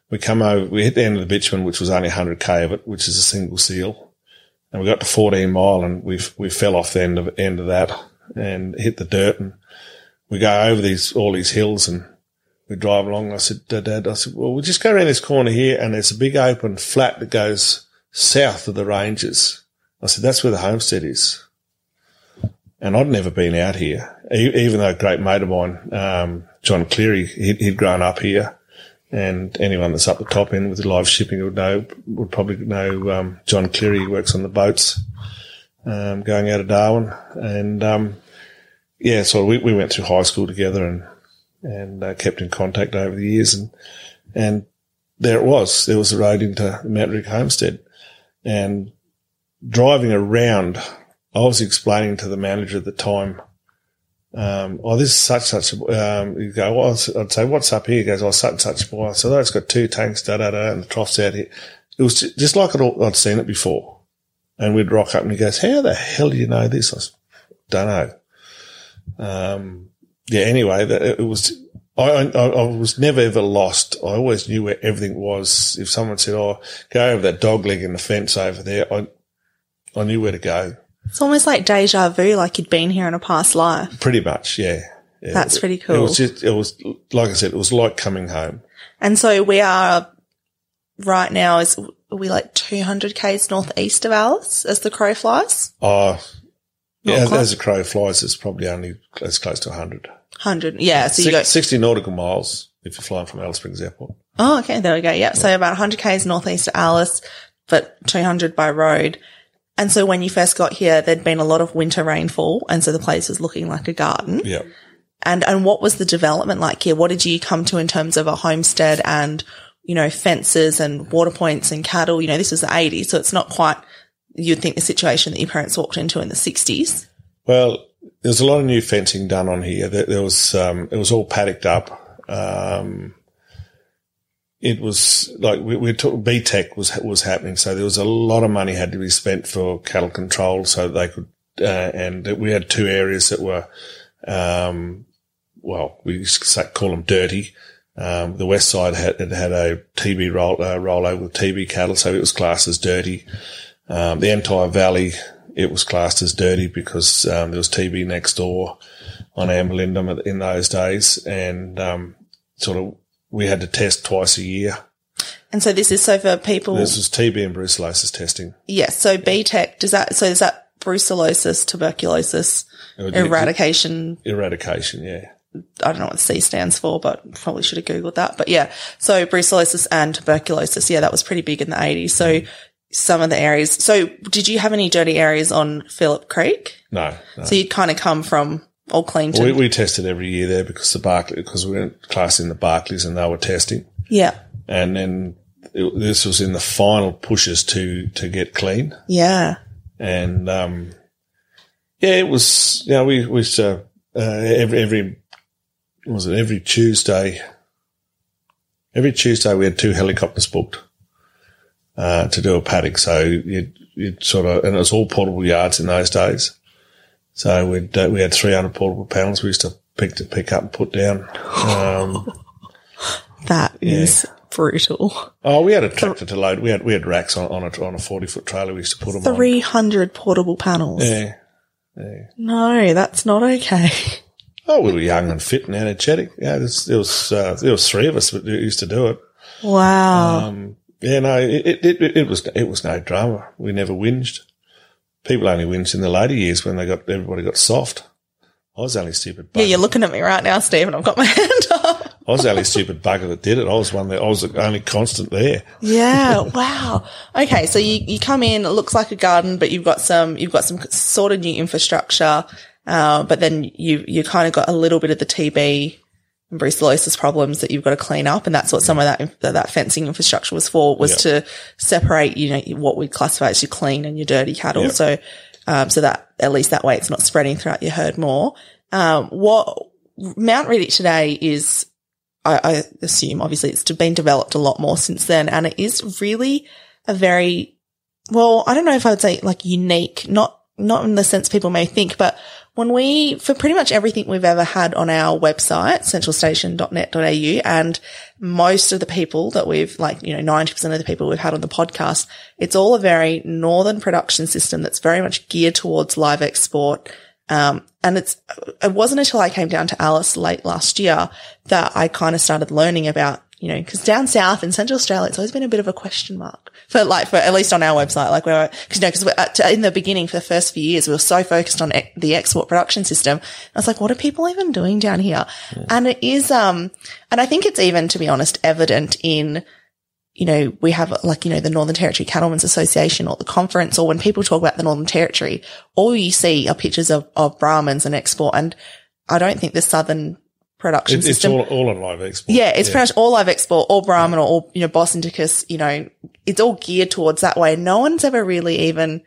we come over, we hit the end of the bitumen, which was only 100k of it, which is a single seal. And we got to 14 mile and we, we fell off the end of, end of that and hit the dirt and we go over these, all these hills and we drive along. I said, Dad, I said, well, we'll just go around this corner here and there's a big open flat that goes south of the ranges. I said, that's where the homestead is. And I'd never been out here, even though a great mate of mine, um, John Cleary, he'd, he'd, grown up here. And anyone that's up the top end with live shipping would know, would probably know, um, John Cleary works on the boats, um, going out of Darwin. And, um, yeah, so we, we went through high school together and, and uh, kept in contact over the years. And, and there it was. There was the road into Mount Riddock Homestead and driving around I was explaining to the manager at the time, um, oh, this is such, such um, you go, well, I'd say, what's up here? He goes, oh, such, such boy. So it's got two tanks, da, da, da, and the trough's out here. It was just like I'd seen it before. And we'd rock up and he goes, how the hell do you know this? I was, don't know. Um, yeah, anyway, it was, I, I, I, was never ever lost. I always knew where everything was. If someone said, oh, go over that dog leg in the fence over there, I, I knew where to go. It's almost like deja vu, like you'd been here in a past life. Pretty much, yeah. yeah. That's pretty cool. It was just, it was, like I said, it was like coming home. And so we are right now is, are we like 200 k's northeast of Alice as the crow flies? Oh, yeah, as, as, the crow flies, it's probably only as close to 100. 100, yeah. So Six, you go 60 nautical miles if you're flying from Alice Springs Airport. Oh, okay. There we go. Yeah. So about 100 k's northeast of Alice, but 200 by road. And so when you first got here, there'd been a lot of winter rainfall. And so the place was looking like a garden. Yeah. And, and what was the development like here? What did you come to in terms of a homestead and, you know, fences and water points and cattle? You know, this was the 80s. So it's not quite, you'd think the situation that your parents walked into in the 60s. Well, there's a lot of new fencing done on here. There, there was, um, it was all paddocked up. Um, it was like we, we took BTEC was was happening, so there was a lot of money had to be spent for cattle control, so they could. Uh, and we had two areas that were, um, well, we used to call them dirty. Um, the west side had had a TB roll uh, rollover with TB cattle, so it was classed as dirty. Um, the entire valley it was classed as dirty because um, there was TB next door on Ambalindum in those days, and um, sort of we had to test twice a year. And so this is so for people. This was TB and brucellosis testing. Yes. So BTEC, does that, so is that brucellosis, tuberculosis, eradication? Eradication, yeah. I don't know what C stands for, but probably should have Googled that. But yeah. So brucellosis and tuberculosis. Yeah, that was pretty big in the 80s. So mm. Some of the areas. So did you have any dirty areas on Phillip Creek? No. no. So you'd kind of come from all clean. we, we tested every year there because the Barkly, because we were classing the Barklys and they were testing. Yeah. And then it, this was in the final pushes to, to get clean. Yeah. And, um, yeah, it was, you know, we, we, uh, uh, every, every, was it every Tuesday? Every Tuesday we had two helicopters booked, uh, to do a paddock. So you'd, you'd sort of, and it was all portable yards in those days. So we'd, uh, we had 300 portable panels we used to pick to pick up and put down. Um, that is yeah. brutal. Oh, we had a tractor to load. We had, we had racks on, on a, on a 40 foot trailer. We used to put them 300 on. portable panels. Yeah. yeah. No, that's not okay. Oh, we were young and fit and energetic. Yeah, there was, there was, uh, there was three of us that used to do it. Wow. Um, yeah, no, it, it, it, it was, it was no drama. We never whinged people only wins in the later years when they got everybody got soft. I was the only stupid. Bugger. Yeah, you're looking at me right now, Stephen. I've got my hand up. I was the only stupid bugger that did it. I was one that I was the only constant there. Yeah. wow. Okay. So you, you come in, it looks like a garden, but you've got some, you've got some sort of new infrastructure. Uh, but then you, you kind of got a little bit of the TB and brucellosis problems that you've got to clean up. And that's what some of that, that fencing infrastructure was for, was to separate, you know, what we classify as your clean and your dirty cattle. So, um, so that at least that way it's not spreading throughout your herd more. Um, what Mount Riddock today is, I, I assume obviously it's been developed a lot more since then. And it is really a very, well, I don't know if I would say like unique, not, not in the sense people may think, but when we, for pretty much everything we've ever had on our website, centralstation.net.au, and most of the people that we've, like, you know, 90% of the people we've had on the podcast, it's all a very northern production system that's very much geared towards live export. Um, and it's, it wasn't until I came down to Alice late last year that I kind of started learning about, you know, cause down south in Central Australia, it's always been a bit of a question mark for like, for at least on our website, like where, cause you know, cause uh, in the beginning for the first few years, we were so focused on e- the export production system. I was like, what are people even doing down here? Yeah. And it is, um, and I think it's even, to be honest, evident in, you know, we have like, you know, the Northern Territory Cattlemen's Association or the conference, or when people talk about the Northern Territory, all you see are pictures of, of Brahmans and export. And I don't think the Southern production it, system. It's all, all on live export. Yeah, it's yeah. pretty much all live export, all Brahman or all, you know, Bos Indicus, you know, it's all geared towards that way. No one's ever really even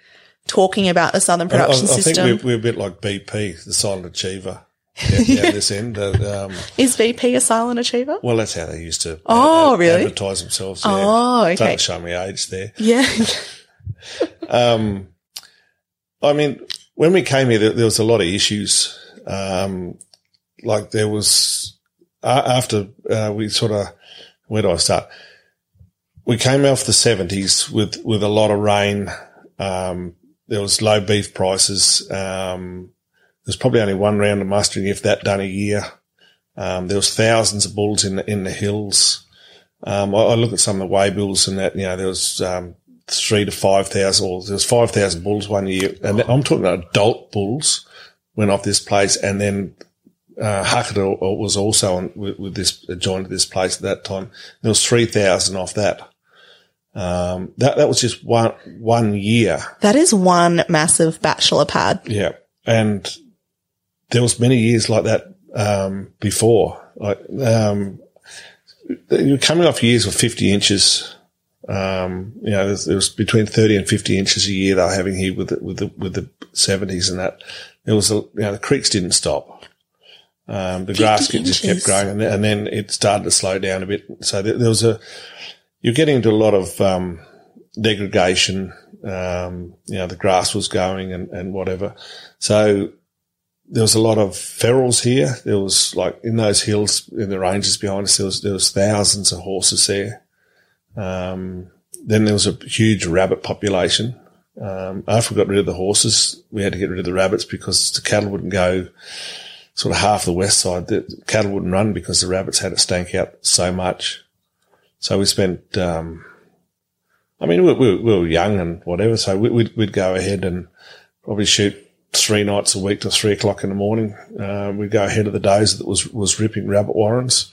talking about the Southern production I, I, I system. I think we're, we're, a bit like BP, the silent achiever yeah, this end. Uh, um, Is VP a silent achiever? Well, that's how they used to. Oh, really? Advertise themselves. Yeah. Oh, okay. Don't show me age there. Yeah. um, I mean, when we came here, there, there was a lot of issues. Um, like there was uh, after uh, we sort of where do I start? We came off the seventies with with a lot of rain. Um, there was low beef prices. Um, there's probably only one round of mustering, if that, done a year. Um, there was thousands of bulls in the, in the hills. Um, I, I, look at some of the weigh bills and that, you know, there was, um, three to 5,000 or there was 5,000 bulls one year. And I'm talking about adult bulls went off this place and then, uh, Huckitta was also on with, with this, joined this place at that time. There was 3,000 off that. Um, that, that was just one, one year. That is one massive bachelor pad. Yeah. And there was many years like that um, before. Like um, you're coming off years of 50 inches. Um, you know, there was between 30 and 50 inches a year they were having here with the, with the, with the 70s and that. There was, a, you know, the creeks didn't stop. Um, the grass just kept growing and then, and then, it started to slow down a bit. So there, there was a, you're getting into a lot of, um, degradation. Um, you know, the grass was going and, and whatever. So there was a lot of ferals here. There was like in those hills in the ranges behind us, there was, there was thousands of horses there. Um, then there was a huge rabbit population. Um, after we got rid of the horses, we had to get rid of the rabbits because the cattle wouldn't go sort of half the west side. The cattle wouldn't run because the rabbits had it stank out so much. So we spent, um, I mean, we, we, we, were young and whatever. So we, would we'd go ahead and probably shoot three nights a week till three o'clock in the morning. Uh, we'd go ahead of the days that was, was ripping rabbit warrens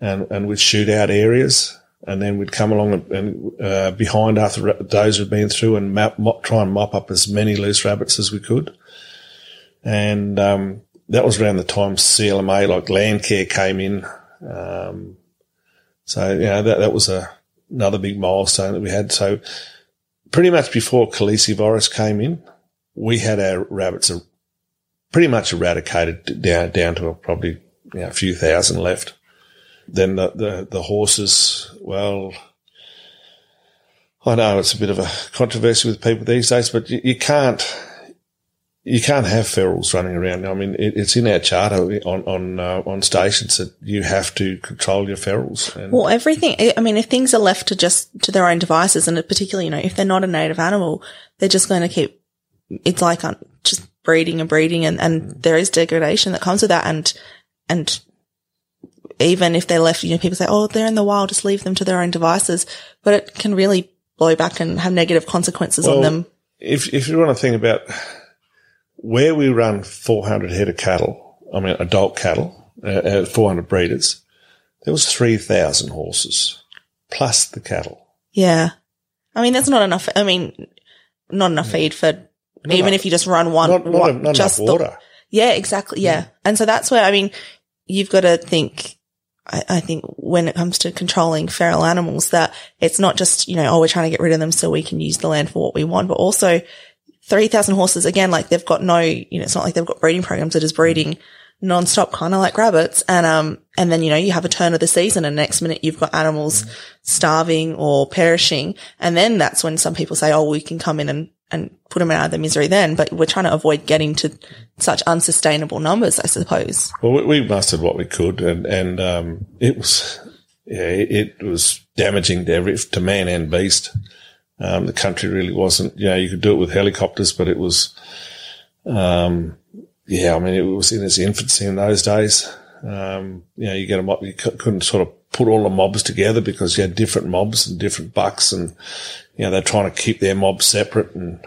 and, and we'd shoot out areas and then we'd come along and, and uh, behind after days we'd been through and map, mop, try and mop up as many loose rabbits as we could. And, um, that was around the time CLMA, like Landcare came in. Um, so, you know, that, that was a, another big milestone that we had. So pretty much before calicivirus came in, we had our rabbits pretty much eradicated down down to probably you know, a few thousand left. Then the, the, the horses, well, I know it's a bit of a controversy with people these days, but you, you can't you can't have ferals running around. I mean, it, it's in our charter on on uh, on stations that you have to control your ferals. And well, everything. I mean, if things are left to just to their own devices, and particularly, you know, if they're not a native animal, they're just going to keep it's like just breeding and breeding and, and there is degradation that comes with that. And, and even if they're left, you know, people say, Oh, they're in the wild, just leave them to their own devices, but it can really blow back and have negative consequences well, on them. If, if you want to think about where we run 400 head of cattle, I mean, adult cattle, uh, 400 breeders, there was 3,000 horses plus the cattle. Yeah. I mean, that's not enough. I mean, not enough feed for not even if you just run one, not, not, one, not just water. The, yeah, exactly. Yeah. yeah. And so that's where, I mean, you've got to think, I, I, think when it comes to controlling feral animals that it's not just, you know, oh, we're trying to get rid of them so we can use the land for what we want, but also 3,000 horses, again, like they've got no, you know, it's not like they've got breeding programs that is breeding nonstop, kind of like rabbits. And, um, and then, you know, you have a turn of the season and next minute you've got animals mm. starving or perishing. And then that's when some people say, oh, we can come in and and put them out of their misery then, but we're trying to avoid getting to such unsustainable numbers, I suppose. Well, we, we mustered what we could and, and, um, it was, yeah, it, it, was damaging to every, to man and beast. Um, the country really wasn't, you know, you could do it with helicopters, but it was, um, yeah, I mean, it was in its infancy in those days. Um, you know, you get a mob, you couldn't sort of put all the mobs together because you had different mobs and different bucks and, you know, they're trying to keep their mobs separate and,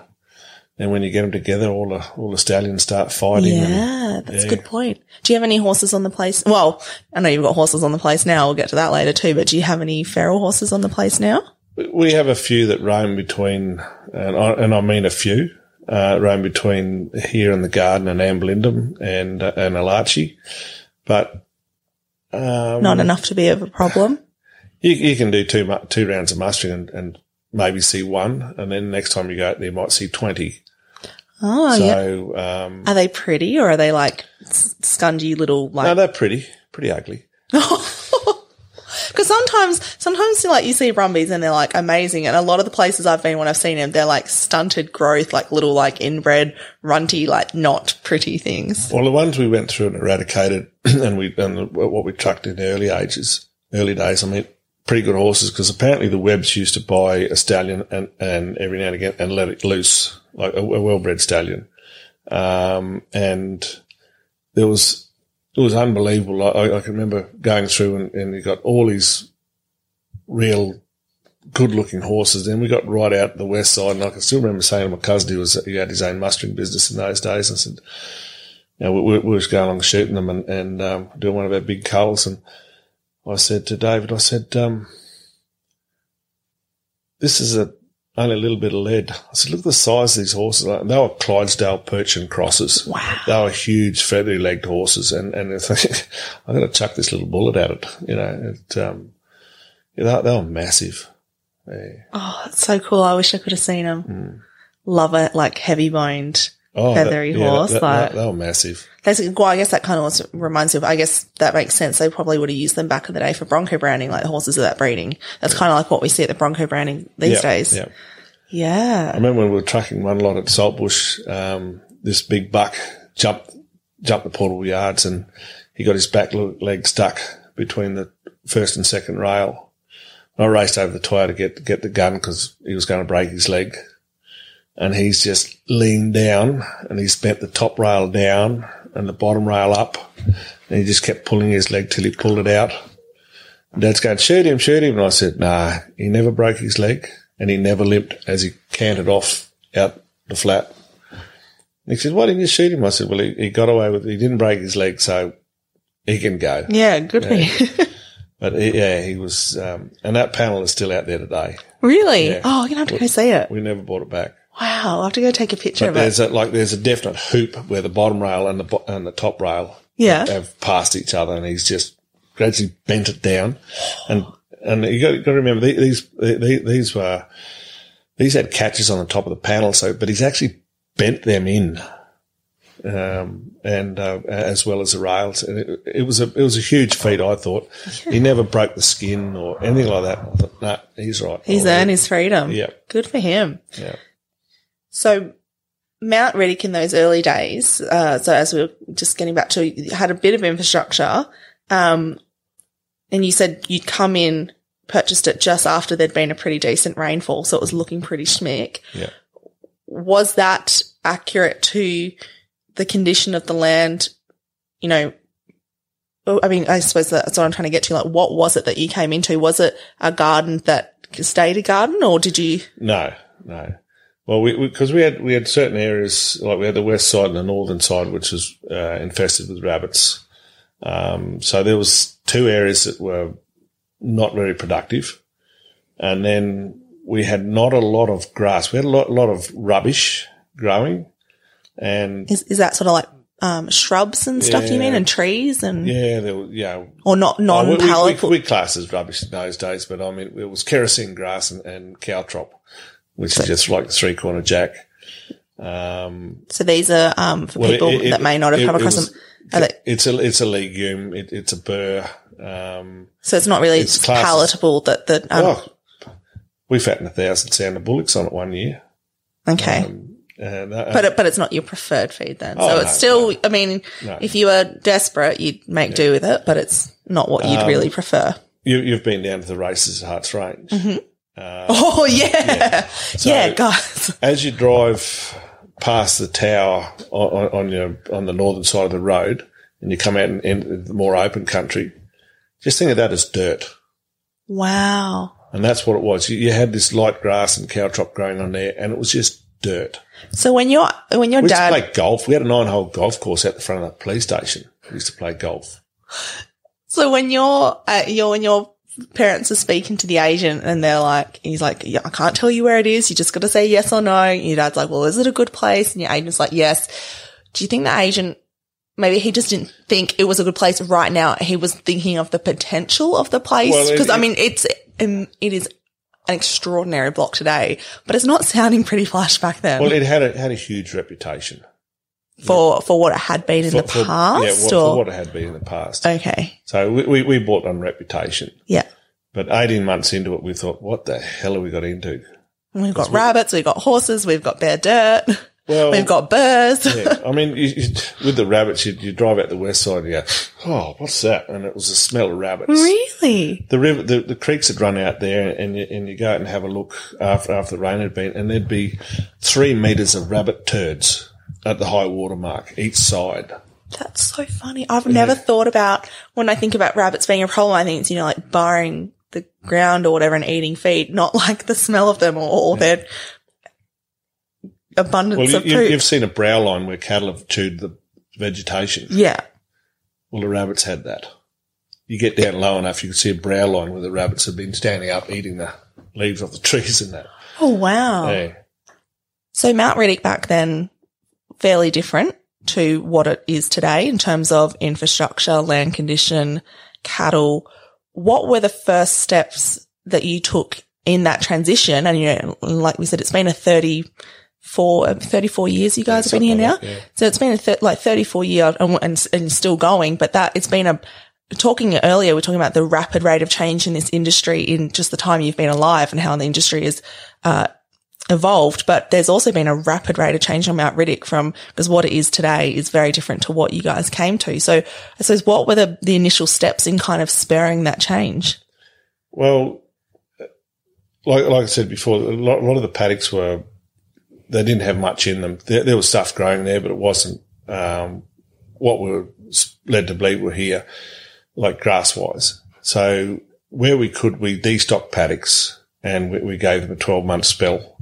and when you get them together, all the, all the stallions start fighting. Yeah, and, that's yeah. a good point. Do you have any horses on the place? Well, I know you've got horses on the place now. We'll get to that later too, but do you have any feral horses on the place now? We have a few that roam between, and I, and I mean a few, uh, roam between here in the garden and Ambalindum and, uh, and Alachi. But, um, Not enough to be of a problem. You, you can do two mu- two rounds of mustering and, and maybe see one, and then next time you go out there, you might see twenty. Oh, yeah. um, Are they pretty or are they like scungy little no, they're pretty, pretty ugly. Because sometimes, sometimes like you see brumbies and they're like amazing, and a lot of the places I've been when I've seen them, they're like stunted growth, like little like inbred runty, like not pretty things. Well, the ones we went through and eradicated, and we and what we trucked in the early ages, early days. I mean, pretty good horses because apparently the Webbs used to buy a stallion and and every now and again and let it loose like a, a well-bred stallion, um, and there was it was unbelievable. I, I can remember going through and, and you got all these real good-looking horses. Then we got right out the west side, and I can still remember saying to my cousin, he was he had his own mustering business in those days. I said, you know, we, we, we was going along shooting them and, and um, doing one of our big culls, and I said to David, I said, um, this is a only a little bit of lead. I said, look at the size of these horses. They were Clydesdale Percheron crosses. Wow. They were huge, feathery legged horses. And, and I'm going to chuck this little bullet at it. You know, it, um, yeah, they, they were massive. Yeah. Oh, that's so cool. I wish I could have seen them. Love it, like heavy boned. Oh, Feathery that, yeah, horse, that- like- that- they were massive. That's, well, I guess that kind of reminds me of, I guess that makes sense. They probably would have used them back in the day for Bronco branding, like the horses of that breeding. That's kind of like what we see at the Bronco branding these days. Yeah. Yeah. I remember when we were tracking one lot at Saltbush, um, this big buck jumped, jumped the portable yards and he got his back leg stuck between the first and second rail. I raced over the tyre to get, get the gun because he was going to break his leg. And he's just leaned down and he's bent the top rail down and the bottom rail up. And he just kept pulling his leg till he pulled it out. And Dad's going, shoot him, shoot him. And I said, nah, he never broke his leg and he never limped as he cantered off out the flat. And he said, why didn't you shoot him? I said, well, he, he got away with it. He didn't break his leg, so he can go. Yeah. Good for. But he, yeah, he was, um, and that panel is still out there today. really? Yeah. Oh, I'm going to have to go see it. We never brought it back. Wow. I'll have to go take a picture But of it. there's a, like, there's a definite hoop where the bottom rail and the, and the top rail Yeah. have passed each other and he's just gradually bent it down. And, and you got, got to remember these, these, these were, these had catches on the top of the panel. So, but he's actually bent them in. Um, and, uh, as well as the rails. And it, it was a, it was a huge feat, I thought. He never broke the skin or anything like that. I thought, nah, he's right. He's earned his freedom. Yeah. Good for him. Yeah. So Mount Riddock in those early days, uh, so as we were just getting back to, you had a bit of infrastructure, um, and you said you'd come in, purchased it just after there'd been a pretty decent rainfall, so it was looking pretty schmick. Yeah. Was that accurate to the condition of the land? You know, oh, I mean, I suppose that's what I'm trying to get to. Like, what was it that you came into? Was it a garden that stayed a garden, or did you? No, no. Well, we because we, had we had certain areas like we had the west side and the northern side, which was uh, infested with rabbits. Um, so there was two areas that were not very productive, and then we had not a lot of grass. We had a lot, lot of rubbish growing, and Is is that sort of like um, shrubs and stuff? You mean and trees and yeah, there was, yeah, or not Oh, we- non we, we, palatable? we classed as rubbish in those days, but I mean, it was kerosene grass and, and caltrop, which is just like the three corner jack. Um, so these are um, for well, people it- it- that may not have it- come across was- them. They, it's a it's a legume. It, it's a burr. Um, so it's not really it's palatable. That that um, oh, we fattened a thousand sound of bullocks on it one year. okay. Um, and, uh, but it, but it's not your preferred feed then. Oh, so no, it's still. no. I mean, No. if you were desperate, you'd make do with it. But it's not what Um, you'd really prefer. you, you've been down to the races at Harts Range. Uh, Oh yeah, yeah, So- guys. as you drive past the tower on, on your on the northern side of the road, and you come out in, in the more open country, just think of that as dirt. Wow. And that's what it was. You, you had this light grass and caltrop growing on there, and it was just dirt. So when your when your We used dad to play golf. We had a nine hole golf course out the front of the police station. We used to play golf. So when your uh, your when your parents are speaking to the agent and they're like, he's like, yeah, I can't tell you where it is. You just got to say yes or no. And your dad's like, well, is it a good place? And your agent's like, yes. Do you think the agent maybe he just didn't think it was a good place right now? He was thinking of the potential of the place Well, it- because I mean, it's um, it is an extraordinary block today, but it's not sounding pretty flash back then Well, it had a, had a huge reputation for for what it had been in for, the for- past. yeah, what, or for what it had been in the past. okay, So we, we, we bought on reputation. yeah. But 18 months into it, we thought, what the hell have we got into? We've got rabbits, we've got horses, we've got bare dirt, Well, we've got birds. yeah, I mean, you, you, with the rabbits, you, you drive out the west side and you go, oh, what's that? And it was the smell of rabbits. Really? The river, the, the creeks had run out there and you, and you go out and have a look after, after the rain had been and there'd be three metres of rabbit turds at the high water mark each side. That's so funny. I've never thought about when I think about rabbits being a problem. I think it's you know like burrowing the ground or whatever and eating feed, not like the smell of them or, or their abundance Well, you, of poop. You've seen a brow line where cattle have chewed the vegetation. yeah. Well, the rabbits had that. You get down low enough, you can see a brow line where the rabbits have been standing up eating the leaves off the trees and that. Oh wow. Yeah. So Mount Riddock back then, fairly different to what it is today in terms of infrastructure, land condition, cattle. What were the first steps that you took in that transition? And you know, like we said, it's been a 34, 34 years you guys have been here now. like yeah. So it's been a th- like 34 year and, and, and still going, but that it's been a, talking earlier, we're talking about the rapid rate of change in this industry in just the time you've been alive and how the industry is, uh, evolved, but there's also been a rapid rate of change on Mount Riddock from, because what it is today is very different to what you guys came to. So I suppose what were the, the initial steps in kind of spurring that change? Well, like, like I said before, a lot, a lot of the paddocks were, they didn't have much in them. There, there was stuff growing there, but it wasn't, um, what we were led to believe were here, like grass wise. So where we could, we destocked paddocks and we, we gave them a 12 month spell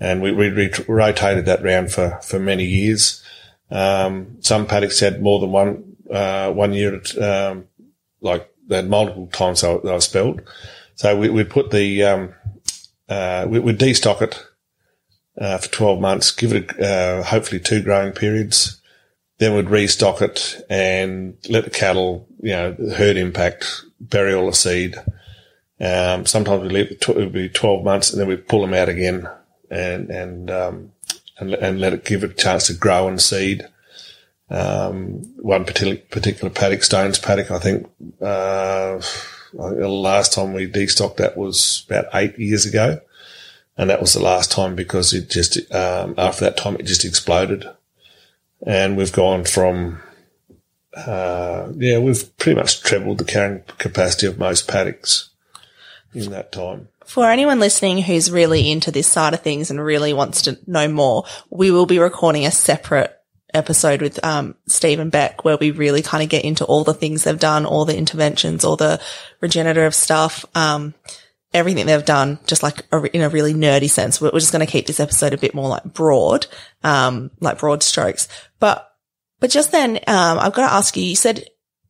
and we, we ret- rotated that round for, for many years. Um, some paddocks had more than one, uh, one year um, like they had multiple times they were, they were spelled. So we, we put the, um, uh, we would destock it, uh, for 12 months, give it, uh, hopefully two growing periods. Then we'd restock it and let the cattle, you know, herd impact, bury all the seed. Um, sometimes we leave it, would be 12 months and then we pull them out again and, and, um, and, and let it give it a chance to grow and seed. Um, one particular, particular paddock, Stones paddock, I think, uh, I think the last time we destocked that was about eight years ago. And that was the last time because it just, um, after that time, it just exploded. And we've gone from, uh, yeah, we've pretty much trebled the carrying capacity of most paddocks in that time. For anyone listening who's really into this side of things and really wants to know more, we will be recording a separate episode with um, Stephen Beck where we really kind of get into all the things they've done, all the interventions, all the regenerative stuff, um, everything they've done, just like a, in a really nerdy sense. We're, just going to keep this episode a bit more like broad, um, like broad strokes. But but just then, um, I've got to ask you. You said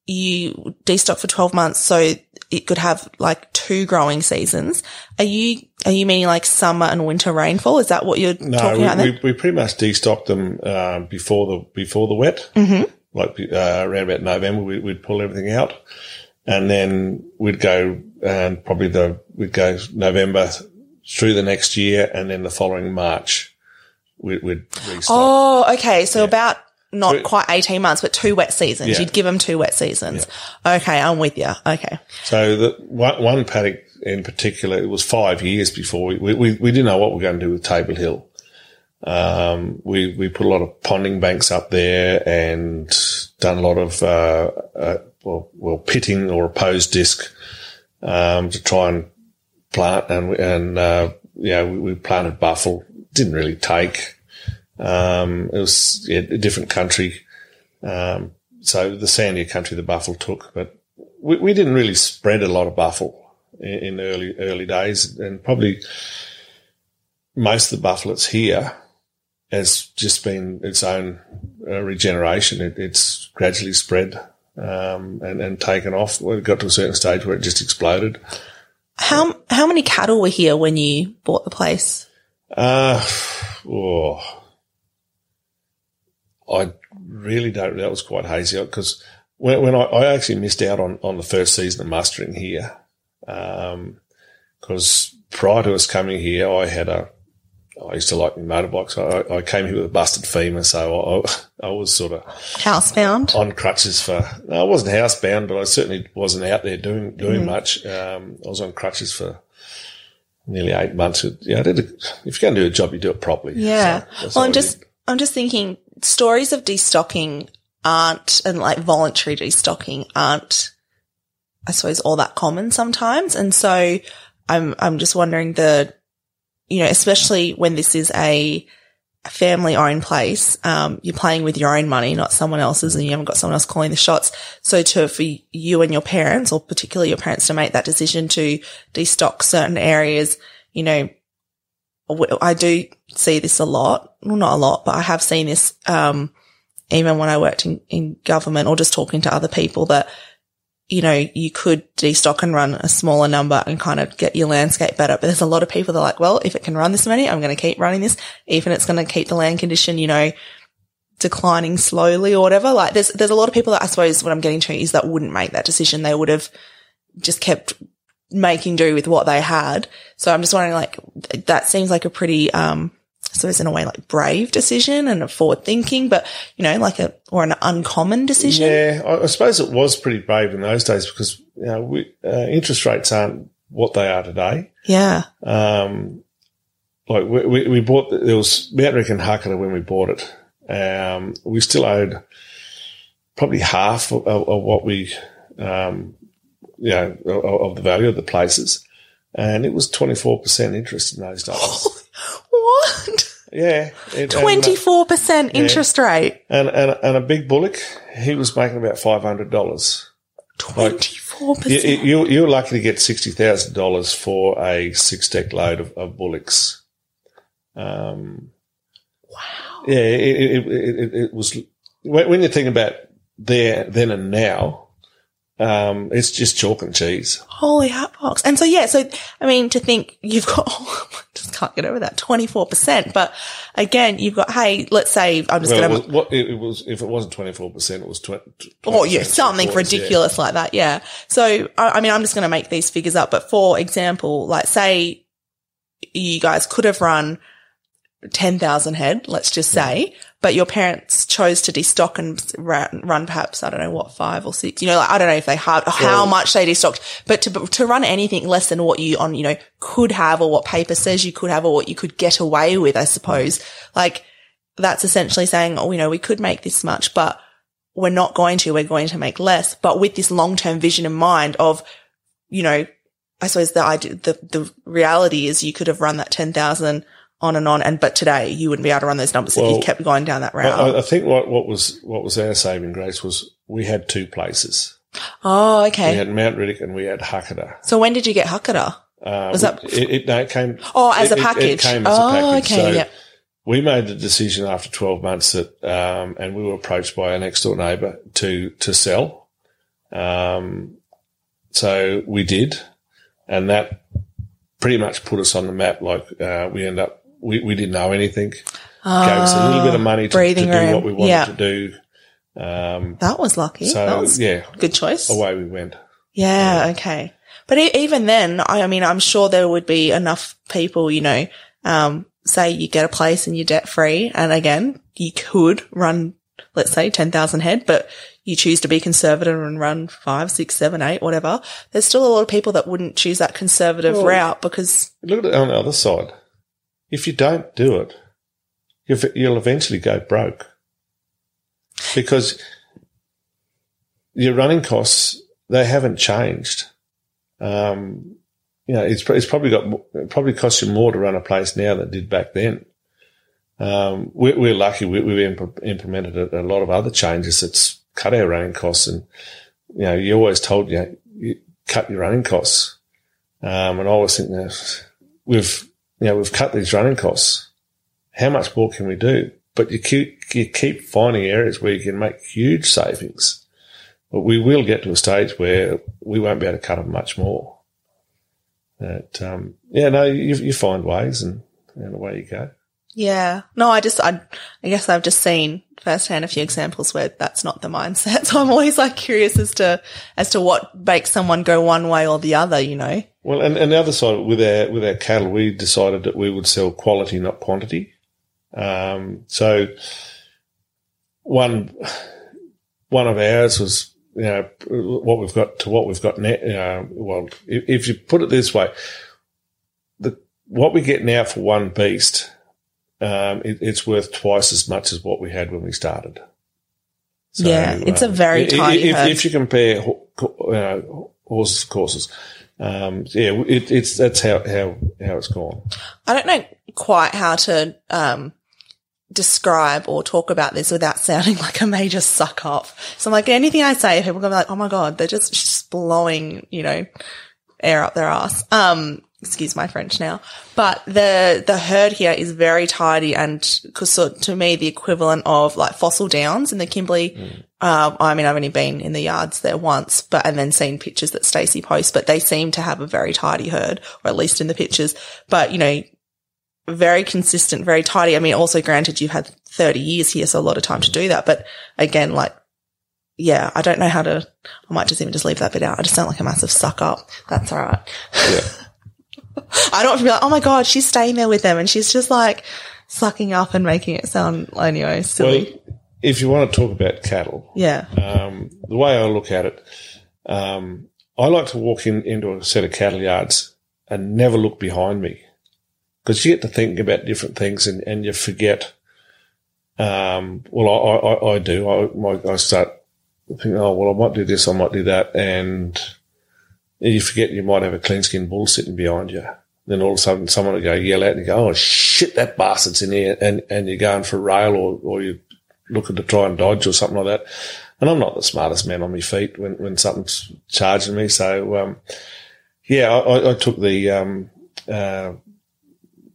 you destocked for twelve months, so it could have like two growing seasons. Are you are you meaning like summer and winter rainfall? Is that what you're No, talking we, about? we, we pretty much destocked them um, before the before the wet, mm-hmm. like uh, around about November. We, we'd pull everything out, and then we'd go and probably the we'd go November through the next year, and then the following March we'd, we'd restock. Oh, okay. So about not So- quite eighteen months, but two wet seasons. Yeah. You'd give them two wet seasons. Okay, I'm with you. Okay. So the one, one paddock in particular, it was five years before we, we, we didn't know what we were going to do with Table Hill. Um, we, we put a lot of ponding banks up there and done a lot of, uh, uh, well, well, pitting or opposed disc, um, to try and plant and, and, uh, yeah, we, we planted buffle. Didn't really take. Um, it was yeah, a different country. Um, so the sandier country the buffel took, but we, we didn't really spread a lot of buffel in, in early early days, and probably most of the buffel that's here has just been its own uh, regeneration. It, it's gradually spread um, and, and taken off. We got to a certain stage where it just exploded. How how many cattle were here when you bought the place? Uh, oh, I really don't. That was quite hazy because when, when I, I, actually missed out on, on the first season of mustering here, because um, prior to us coming here, I had a I used to like my motorbikes. I, I came here with a busted femur, so I, I was sort of housebound on crutches for. No, I wasn't housebound, but I certainly wasn't out there doing doing mm. much. Um, I was on crutches for nearly eight months. Yeah, a, if you're going to do a job, you do it properly. Yeah. So well, I'm just I'm just thinking stories of destocking aren't and like voluntary destocking aren't, I suppose, all that common sometimes, and so I'm I'm just wondering the you know, especially when this is a, family owned place, um, you're playing with your own money, not someone else's, and you haven't got someone else calling the shots. So to, for you and your parents, or particularly your parents to make that decision to destock certain areas, you know, I do see this a lot. Well, not a lot, but I have seen this, um, even when I worked in, in government or just talking to other people that you know, you could destock and run a smaller number and kind of get your landscape better. But there's a lot of people that are like, well, if it can run this many, I'm going to keep running this, even if it's going to keep the land condition, you know, declining slowly or whatever. Like there's, there's a lot of people that I suppose what I'm getting to is that wouldn't make that decision. They would have just kept making do with what they had. So I'm just wondering, like, that seems like a pretty, um, so it's in a way like brave decision and a forward thinking, but you know, like a, or an uncommon decision. Yeah. I suppose it was pretty brave in those days because, you know, we, uh, interest rates aren't what they are today. Yeah. Um, like we, we, we bought, there was Mount Rick and Huckitta when we bought it. Um, we still owed probably half of, of what we, um, you know, of, of the value of the places. And it was 24% interest in those days. What? Yeah. Twenty four percent interest yeah. rate. And, and and a big bullock, he was making about five hundred dollars. Twenty four percent. You you're lucky to get sixty thousand dollars for a six deck load of, of bullocks. Um, wow. Yeah, it, it, it, it was when, when you think about there then and now. Um, it's just chalk and cheese. Holy hotbox. And so, yeah, so, I mean, to think you've got, oh, I just can't get over that 24%. But again, you've got, hey, let's say I'm just well, going to. What it was, if it wasn't 24%, it was 20. Oh, yeah, something ridiculous yeah. like that. Yeah. So, I, I mean, I'm just going to make these figures up. But for example, like say you guys could have run 10,000 head, let's just say, but your parents chose to destock and run, run, perhaps, I don't know what, five or six, you know, like, I don't know if they had, how much they destocked, but to, to run anything less than what you on, you know, could have or what paper says you could have or what you could get away with, I suppose. Like that's essentially saying, oh, you know, we could make this much, but we're not going to, we're going to make less, but with this long-term vision in mind of, you know, I suppose the idea, the, the reality is you could have run that 10,000 on and on. And but today you wouldn't be able to run those numbers well, if you kept going down that route. I, I, think what, what was what was our saving grace was we had two places. Oh, okay. We had Mount Riddock and we had Huckitta. So when did you get Huckitta? Uh, was that it, it, no, it came Oh, as it, a package. It, came as oh, a package. okay, so yep. We made the decision after 12 months that, um, and we were approached by our next door neighbour to, to sell. Um, so we did, and that pretty much put us on the map. Like, uh, we end up we, we didn't know anything. Uh, Gave us a little bit of money to, to do room. what we wanted yeah. to do. Um, that was lucky. So that was yeah, good choice. Away we went. Yeah, yeah. Okay. But even then, I, I mean, I'm sure there would be enough people, you know, um, say you get a place and you're debt free. And again, you could run, let's say 10,000 head, but you choose to be conservative and run five, six, seven, eight, whatever. There's still a lot of people that wouldn't choose that conservative well, route because look at it on the other side. If you don't do it, you'll eventually go broke because your running costs, they haven't changed. Um, you know, it's, it's probably got, it probably costs you more to run a place now than it did back then. um, we're, we're, lucky. We, have imp- implemented a, a, lot of other changes that's cut our running costs. And, you know, you always told you, you cut your running costs. Um, and I always think that we've, you know, we've cut these running costs. How much more can we do? But you keep, you keep finding areas where you can make huge savings. But we will get to a stage where we won't be able to cut them much more. But, um, yeah, no, you, you find ways and, and away you go. Yeah. No, I just, I, I guess I've just seen firsthand a few examples where that's not the mindset. So I'm always like curious as to, as to what makes someone go one way or the other, you know? Well, and, and the other side with our, with our cattle, we decided that we would sell quality, not quantity. Um, so one, one of ours was, you know, what we've got to what we've got now. Well, if, if you put it this way, the, what we get now for one beast, um, it, it's worth twice as much as what we had when we started. So, yeah, it's uh, a very tiny if, if, you compare uh, horses courses, um, yeah, it, it's that's how how how it's gone. I don't know quite how to um, describe or talk about this without sounding like a major suck up. So I'm like anything I say, people are gonna be like, "Oh my god, they're just just blowing," you know, air up their ass. Um, excuse my French now, but the, the herd here is very tidy and so, to me, the equivalent of like fossil downs in the Kimberley. Mm. Uh, I mean, I've only been in the yards there once, but, and then seen pictures that Stacey posts, but they seem to have a very tidy herd, or at least in the pictures. But, you know, very consistent, very tidy. I mean, also granted, you've had 30 years here, so a lot of time to do that. But again, like, yeah, I don't know how to, I might just even just leave that bit out. I just sound like a massive suck up. That's all right. Yeah. I don't want to be like, oh my God, she's staying there with them. And she's just like sucking up and making it sound, anyway, silly. Well, if you want to talk about cattle, yeah, um, the way I look at it, um, I like to walk in into a set of cattle yards and never look behind me because you get to think about different things and, and you forget. Um, well, I, I, I do. I, I start thinking, oh, well, I might do this, I might do that. And you forget you might have a clean skinned bull sitting behind you. Then all of a sudden someone will go yell out and go, oh shit, that bastard's in here. And, and you're going for a rail or, or you're looking to try and dodge or something like that. And I'm not the smartest man on my feet when, when something's charging me. So, um, yeah, I, I, took the, um, uh,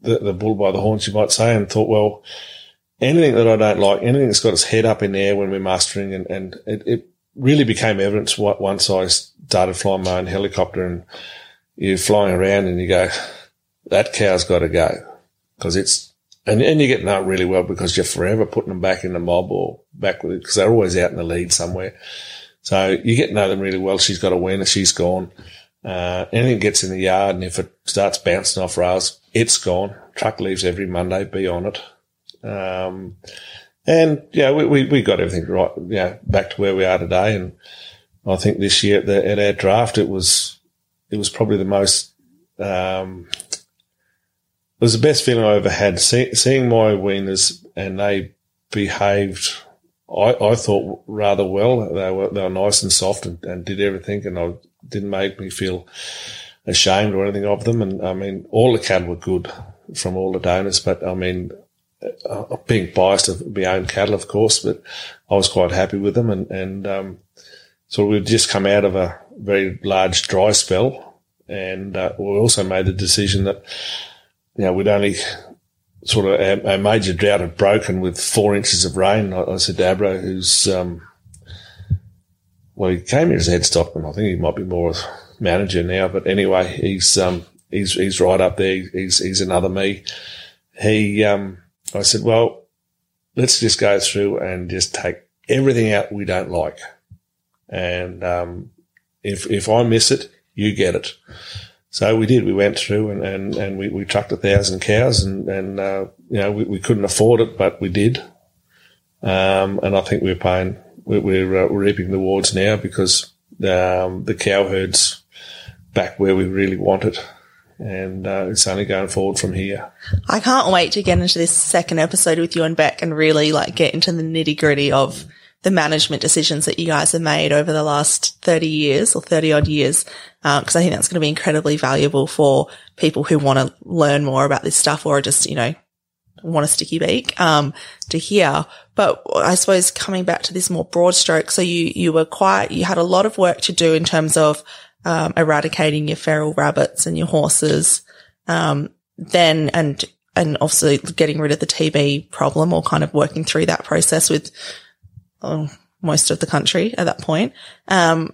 the, the bull by the horns, you might say, and thought, well, anything that I don't like, anything that's got its head up in the air when we're mustering and, and it, it really became evident once I started flying my own helicopter and you're flying around and you go, that cow's got to go because it's, and, and you get to know really well because you're forever putting them back in the mob or back with it because they're always out in the lead somewhere. So you get to know them really well. She's got a winner. She's gone. Uh, anything gets in the yard and if it starts bouncing off rails, it's gone. Truck leaves every Monday. Be on it. Um, and yeah, we, we, we, got everything right, yeah, back to where we are today. And I think this year at, the, at our draft, it was, it was probably the most, um, it was the best feeling I ever had. See, seeing my weaners and they behaved, I, I thought rather well. They were, they were nice and soft and, and did everything and I didn't make me feel ashamed or anything of them. And I mean, all the cattle were good from all the donors, but I mean, uh, being biased of my own cattle, of course, but I was quite happy with them. And, and um, so we'd just come out of a very large dry spell. And uh, we also made the decision that, you know, we'd only sort of, a, major drought had broken with four inches of rain. I, I said to who's, um, well, he came here as head stockman. I think he might be more of manager now, but anyway, he's, um, he's, he's right up there. He's, he's another me. He, um, I said, well, let's just go through and just take everything out we don't like. And, um, if, if I miss it, you get it. So we did. We went through and, and, and we, we trucked a thousand cows and, and, uh, you know, we, we couldn't afford it, but we did. Um, and I think we're paying, we're, we're, uh, reaping the rewards now because, um, the cow herd's back where we really want it and uh, it's only going forward from here. I can't wait to get into this second episode with you and Beck and really like get into the nitty gritty of the management decisions that you guys have made over the last 30 years or 30 odd years. Because um, I think that's going to be incredibly valuable for people who want to learn more about this stuff or just, you know, want a sticky beak, um, to hear. But I suppose coming back to this more broad stroke. So you, you were quite, you had a lot of work to do in terms of, um, eradicating your feral rabbits and your horses. Um, then, and, and obviously getting rid of the TB problem or kind of working through that process with oh, most of the country at that point. Um,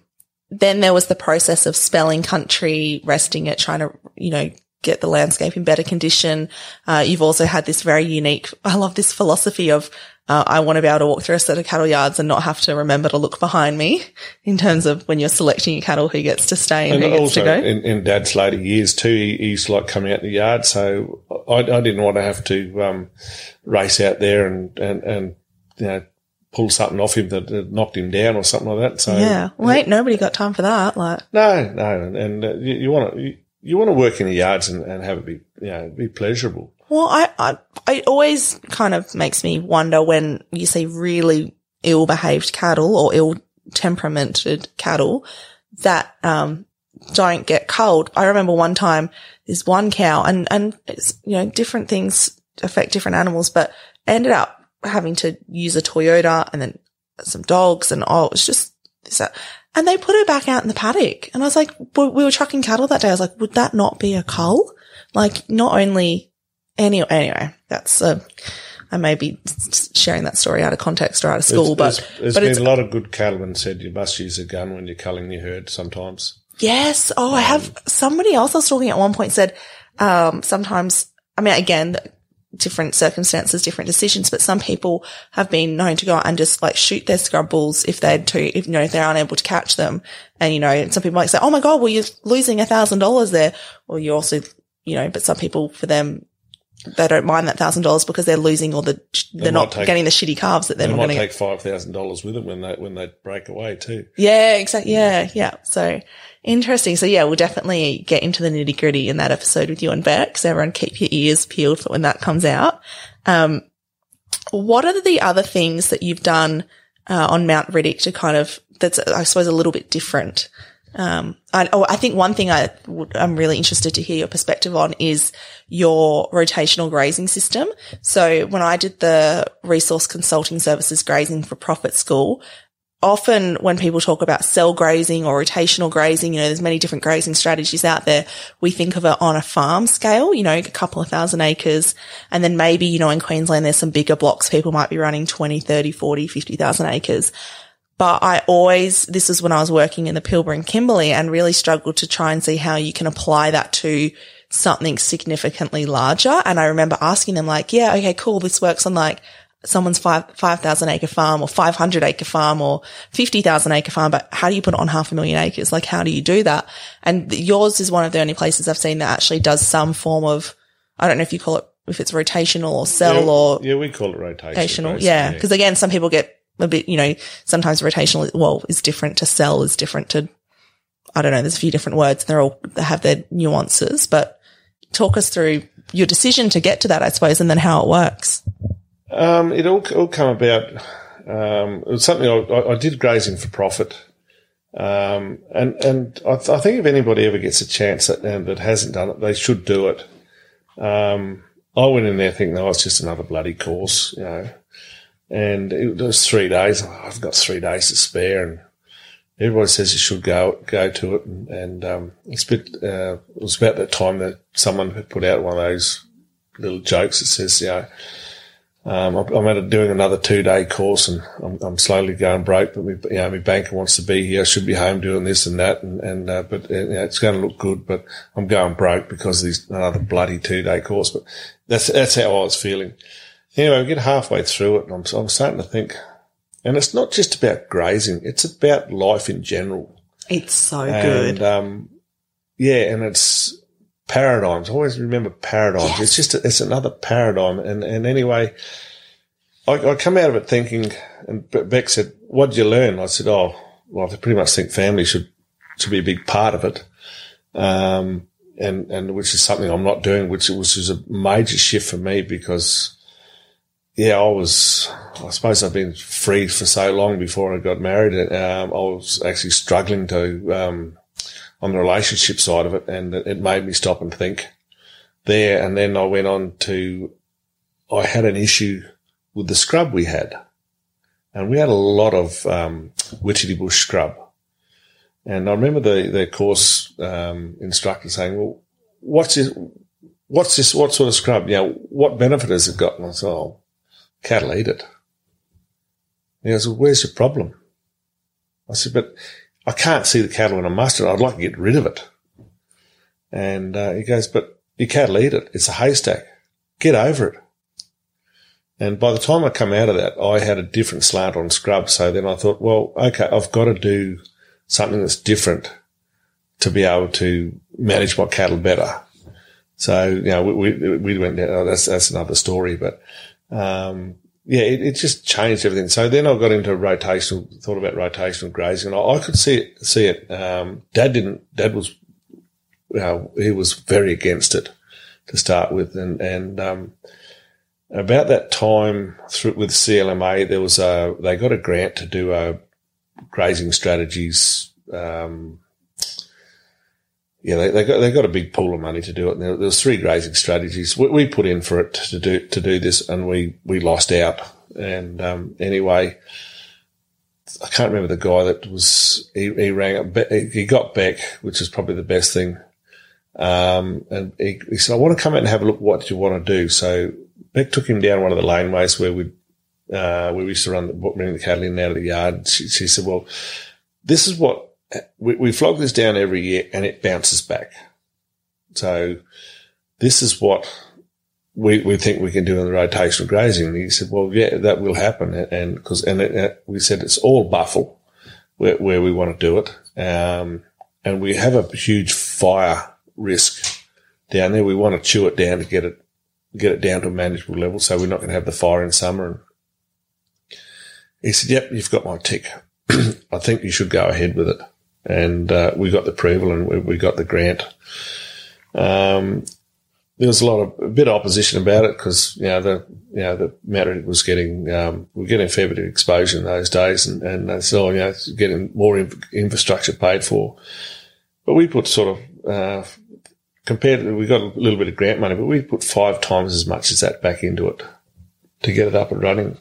then there was the process of spelling country, resting it, trying to, you know, get the landscape in better condition. Uh, you've also had this very unique, I love this philosophy of, uh, I want to be able to walk through a set of cattle yards and not have to remember to look behind me in terms of when you're selecting your cattle, who gets to stay and, And who gets to go. in, in Dad's later years too, he, he used to like coming out the yard. So I, I didn't want to have to um, race out there and, and, and, you know, pull something off him that, that knocked him down or something like that. So yeah. Well, ain't nobody got time for that. Like, no, no. And, and uh, you, you want to, you, you want to work in the yards and, and have it be, you know, be pleasurable. Well, I, I, it always kind of makes me wonder when you see really ill behaved cattle or ill temperamented cattle that, um, don't get culled. I remember one time this one cow and, and it's, you know, different things affect different animals, but ended up having to use a Toyota and then some dogs and oh, it was just this, that. And they put her back out in the paddock. And I was like, we we were trucking cattle that day. I was like, would that not be a cull? Like not only any, anyway, that's, uh, I may be sharing that story out of context or out of school, There's- but, there's, there's but been it's, a lot of good cattlemen said you must use a gun when you're culling your herd sometimes. yes. Oh, I have somebody else I was talking at one point said, um, sometimes, I mean, again, different circumstances, different decisions, but some people have been known to go out and just like shoot their scrub bulls if they're to, if, you know, if they're unable to catch them. And, you know, some people might say, Oh my God, well, you're losing a thousand dollars there. Well, you also, you know, but some people for them, they don't mind that thousand dollars because they're losing all the, they're might not take- getting the shitty calves that they're They not might going to take five thousand dollars with them when they when they break away too. yeah, exactly. Yeah, yeah. So interesting. So yeah, we'll definitely get into the nitty gritty in that episode with you and Beck. So everyone keep your ears peeled for when that comes out. Um, what are the other things that you've done uh, on Mount Riddock to kind of that's I suppose a little bit different? Um, I, oh, I think one thing I I'm really interested to hear your perspective on is your rotational grazing system. So when I did the resource consulting services grazing for profit school, often when people talk about cell grazing or rotational grazing, you know, there's many different grazing strategies out there. We think of it on a farm scale, you know, a couple of thousand acres. And then maybe, you know, in Queensland, there's some bigger blocks. People might be running 20, 30, 40, 50,000 acres. But I always, this is when I was working in the Pilbara and Kimberley and really struggled to try and see how you can apply that to something significantly larger. And I remember asking them like, yeah, okay, cool. This works on like someone's five, 5,000 acre farm or 500 acre farm or 50,000 acre farm, but how do you put it on half a million acres? Like, how do you do that? And yours is one of the only places I've seen that actually does some form of, I don't know if you call it, if it's rotational or cell yeah, or yeah, we call it rotational. rotational. Yeah. Cause again, some people get a bit, you know, sometimes rotational, well, is different to cell is different to, I don't know, there's a few different words. They're all, they have their nuances, but talk us through your decision to get to that, I suppose, and then how it works. Um, it all, all come about. Um, it was something I, I, I did grazing for profit. Um, and, and I, th- I think if anybody ever gets a chance that, and that hasn't done it, they should do it. Um, I went in there thinking, oh, it's just another bloody course, you know. And it was three days. I've got three days to spare, and everybody says you should go go to it. And, and um, it's bit. Uh, it was about that time that someone had put out one of those little jokes that says, you know, um, I'm doing another two day course and I'm, I'm slowly going broke, but you know, my banker wants to be here. I should be home doing this and that. And, and, uh, but uh, you know, it's going to look good, but I'm going broke because of this another bloody two day course. But that's, that's how I was feeling. Anyway, we get halfway through it and I'm, I'm starting to think, and it's not just about grazing. It's about life in general. It's so good. Um, yeah, and it's paradigms. Always remember paradigms. It's just, a, it's another paradigm. And, and anyway, I, I come out of it thinking, and Beck said, what did you learn? I said, oh, well, I pretty much think family should, should be a big part of it. Um, and, and which is something I'm not doing, which was, was a major shift for me because, yeah, I was, I suppose I've been free for so long before I got married. Um, I was actually struggling to, um, on the relationship side of it, and it made me stop and think there. And then I went on to, I had an issue with the scrub we had. And we had a lot of um, Witchetty Bush scrub. And I remember the, the course um, instructor saying, well, what's this, what's this, what sort of scrub? You know, what benefit has it got? And I said, oh, cattle eat it. And he goes, well, where's your problem? I said, but I can't see the cattle in a mustard. I'd like to get rid of it. And uh, he goes, but your cattle eat it. It's a haystack. Get over it. And by the time I come out of that, I had a different slant on scrub. So then I thought, well, okay, I've got to do something that's different to be able to manage my cattle better. So, you know, we, we, we went down, oh, that's, that's another story, but, um, yeah, it, it, just changed everything. So then I got into rotational, thought about rotational grazing and I, I could see it, see it. Um, dad didn't, dad was, know, he was very against it to start with. And, and, um, about that time through, with CLMA, there was a, they got a grant to do a grazing strategies, um, yeah, they, they, got they got a big pool of money to do it. There, there, was three grazing strategies we, we, put in for it to do to do this, and we we lost out. And um, anyway, I can't remember the guy that was he, he rang up. He got back, which is probably the best thing. Um, and he, he, said, "I want to come out and have a look. What do you want to do?" So Beck took him down one of the laneways where we uh, where we used to run the, bring the cattle in and out of the yard. She, she said, "Well, this is what." We, we flog this down every year and it bounces back. So this is what we, we think we can do in the rotational grazing. And he said, well, yeah, that will happen. And cause, and it, we said it's all buffel where, where we want to do it. Um, and we have a huge fire risk down there. We want to chew it down to get it, get it down to a manageable level. So we're not going to have the fire in summer. And he said, yep, you've got my tick. I think you should go ahead with it and uh, we got the approval and we, we got the grant. Um, there was a lot of a bit of opposition about it because you know the you know the matter was getting um, we are getting a fair bit of exposure in those days, and and they said, oh, you know, getting more infrastructure paid for. But we put sort of uh, compared to, we got a little bit of grant money, but we put five times as much as that back into it to get it up and running,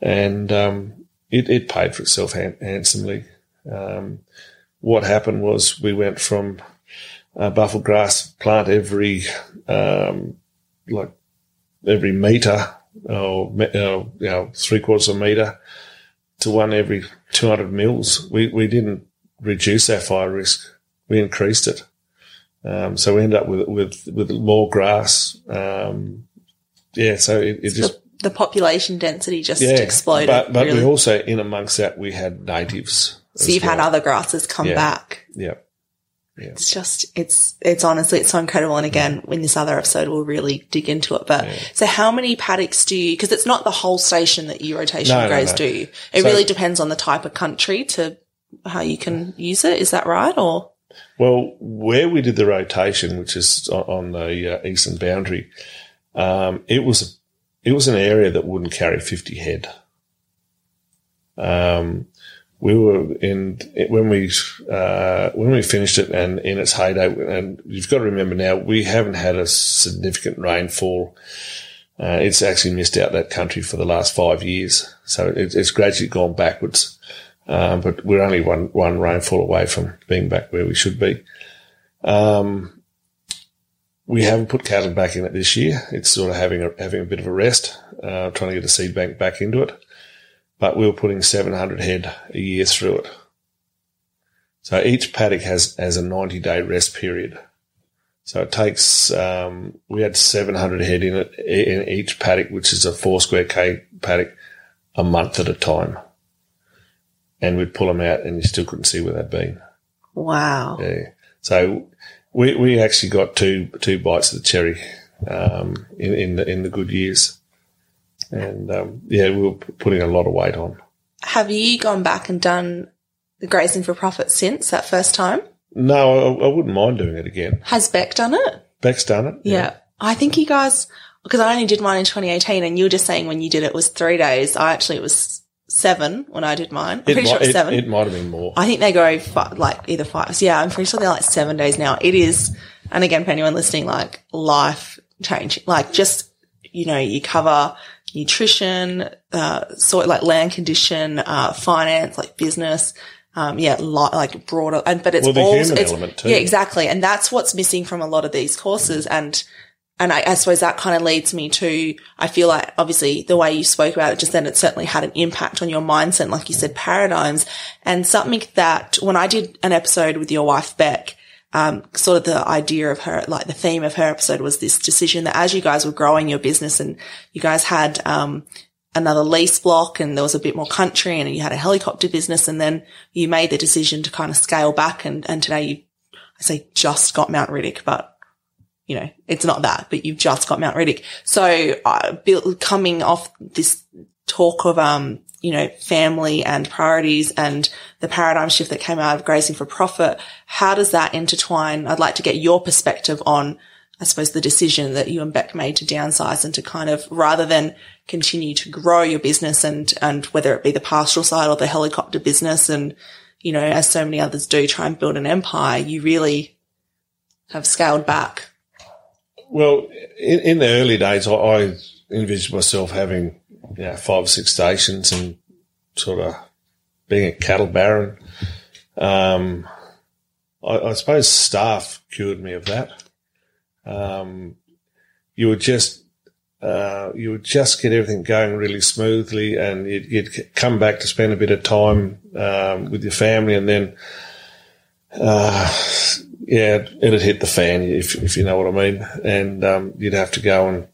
and um, it, it paid for itself handsomely. Um, what happened was we went from a buffel grass plant every um, like every meter or you know three quarters of a meter to one every 200 mils. We we didn't reduce our fire risk; we increased it. Um, so we ended up with with with more grass. Um, yeah, so it, it just the, the, population density just yeah, exploded. But, but really. we also in amongst that we had natives so you've well. had other grasses come yeah. back. Yeah. Yeah. It's just, it's, it's honestly, it's so incredible. And again, in this other episode, we'll really dig into it. But yeah. so how many paddocks do you, cause it's not the whole station that you rotation no, graze no, no. do. It so, really depends on the type of country to how you can use it. Is that right? Or? Well, where we did the rotation, which is on the uh, eastern boundary, um, it was, it was an area that wouldn't carry 50 head. Um, we were in when we uh, when we finished it and in its heyday. And you've got to remember now we haven't had a significant rainfall. Uh, it's actually missed out that country for the last five years, so it, it's gradually gone backwards. Um, but we're only one one rainfall away from being back where we should be. Um, we haven't put cattle back in it this year. It's sort of having a having a bit of a rest, uh, trying to get the seed bank back into it but we were putting 700 head a year through it. So each paddock has, has a 90 day rest period. So it takes, um, we had 700 head in it, in each paddock, which is a four square K paddock a month at a time. And we'd pull them out and you still couldn't see where they'd been. Wow. Yeah. So we, we actually got two, two bites of the cherry, um, in, in the, in the good years and um, yeah, we were putting a lot of weight on. Have you gone back and done the grazing for profit since that first time? No, I, I wouldn't mind doing it again. Has Beck done it? Beck's done it. Yeah, yeah. I think you guys because I only did mine in 2018, and you were just saying when you did it was three days. I actually it was seven when I did mine. I'm it pretty might, sure it was seven. It, it might have been more. I think they go five, like either five. So yeah, I'm pretty sure they're like seven days now. It is, and again, for anyone listening, like life changing, like just you know, you cover nutrition, uh, sort like land condition, uh, finance, like business. Um, yeah, li- like broader, and but it's Well, the all, human it's, element too. yeah, exactly. And that's what's missing from a lot of these courses. And, and I, I suppose that kind of leads me to, I feel like obviously the way you spoke about it just then, it certainly had an impact on your mindset. Like you said, paradigms and something that when I did an episode with your wife, Beck, um, sort of the idea of her, like the theme of her episode was this decision that as you guys were growing your business and you guys had, um, another lease block and there was a bit more country and you had a helicopter business and then you made the decision to kind of scale back and, and today you, I say just got Mount Riddock, but you know, it's not that, but you've just got Mount Riddock. So, uh, built, coming off this talk of, um, you know, family and priorities and the paradigm shift that came out of grazing for profit, how does that intertwine? I'd like to get your perspective on, I suppose, the decision that you and Beck made to downsize and to kind of, rather than continue to grow your business and, and whether it be the pastoral side or the helicopter business and, you know, as so many others do, try and build an empire, you really have scaled back. Well, in, in the early days, I, I envisioned myself having you know, five or six stations and sort of being a cattle baron. Um, I, I suppose staff cured me of that. Um, you would just uh, you would just get everything going really smoothly, and you'd, you'd come back to spend a bit of time um, with your family, and then uh, yeah, it'd hit the fan if if you know what I mean, and um, you'd have to go and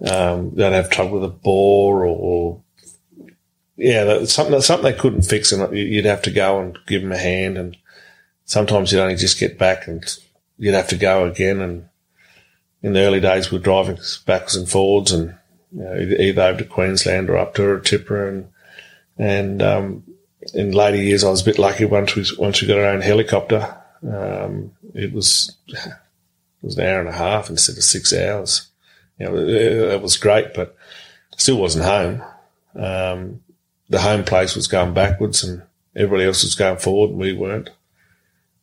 um, they'd have trouble with a bore or, or yeah, something something they couldn't fix, and you'd have to go and give them a hand, and sometimes you'd only just get back, and you'd have to go again. And in the early days, we we're driving backwards and forwards, and you know, either- either over to Queensland or up to Tipper, and and um, in later years, I was a bit lucky once we once we got our own helicopter. Um, it was it was an hour and a half instead of six hours. You know, it, it was great, but still wasn't home. Um, the home place was going backwards, and everybody else was going forward, and we weren't.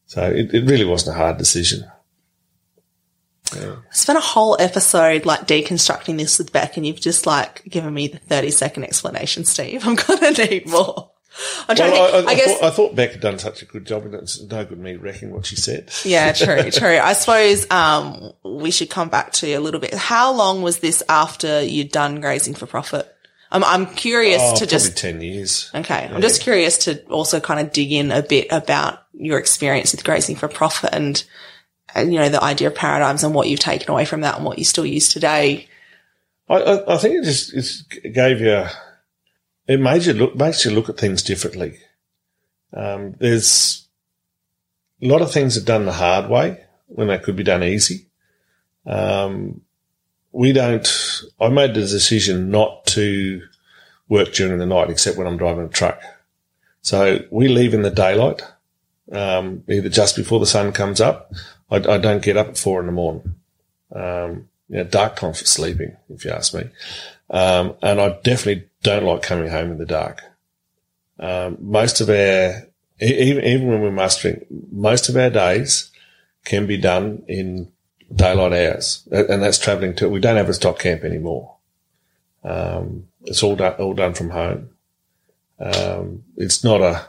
So it, it really wasn't a hard decision. I spent a whole episode like deconstructing this with Beck and you've just like given me the 30 second explanation, Steve. I'm going to need more. I'm trying Well, to think, I, I, guess. thought, I thought Beck had done such a good job, and it's no good me wrecking what she said. yeah, true, true. I suppose, um, we should come back to you a little bit. How long was this after you'd done grazing for profit? I'm, I'm curious Oh, to probably just, ten years. okay. I'm just curious to also kind of dig in a bit about your experience with grazing for profit and, and, you know, the idea of paradigms and what you've taken away from that and what you still use today. I, I, I think it just it gave you, a- it made you look, makes you look at things differently. Um, there's a lot of things are done the hard way when they could be done easy. Um, we don't, I made the decision not to work during the night except when I'm driving a truck. So we leave in the daylight, um, either just before the sun comes up. I, I don't get up at four in the morning. Um, you know, dark time for sleeping, if you ask me. Um, and I definitely don't like coming home in the dark. Um, most of our, even, even when we're most of our days can be done in daylight hours. And that's traveling to, we don't have a stock camp anymore. Um, it's all done, all done from home. Um, it's not a,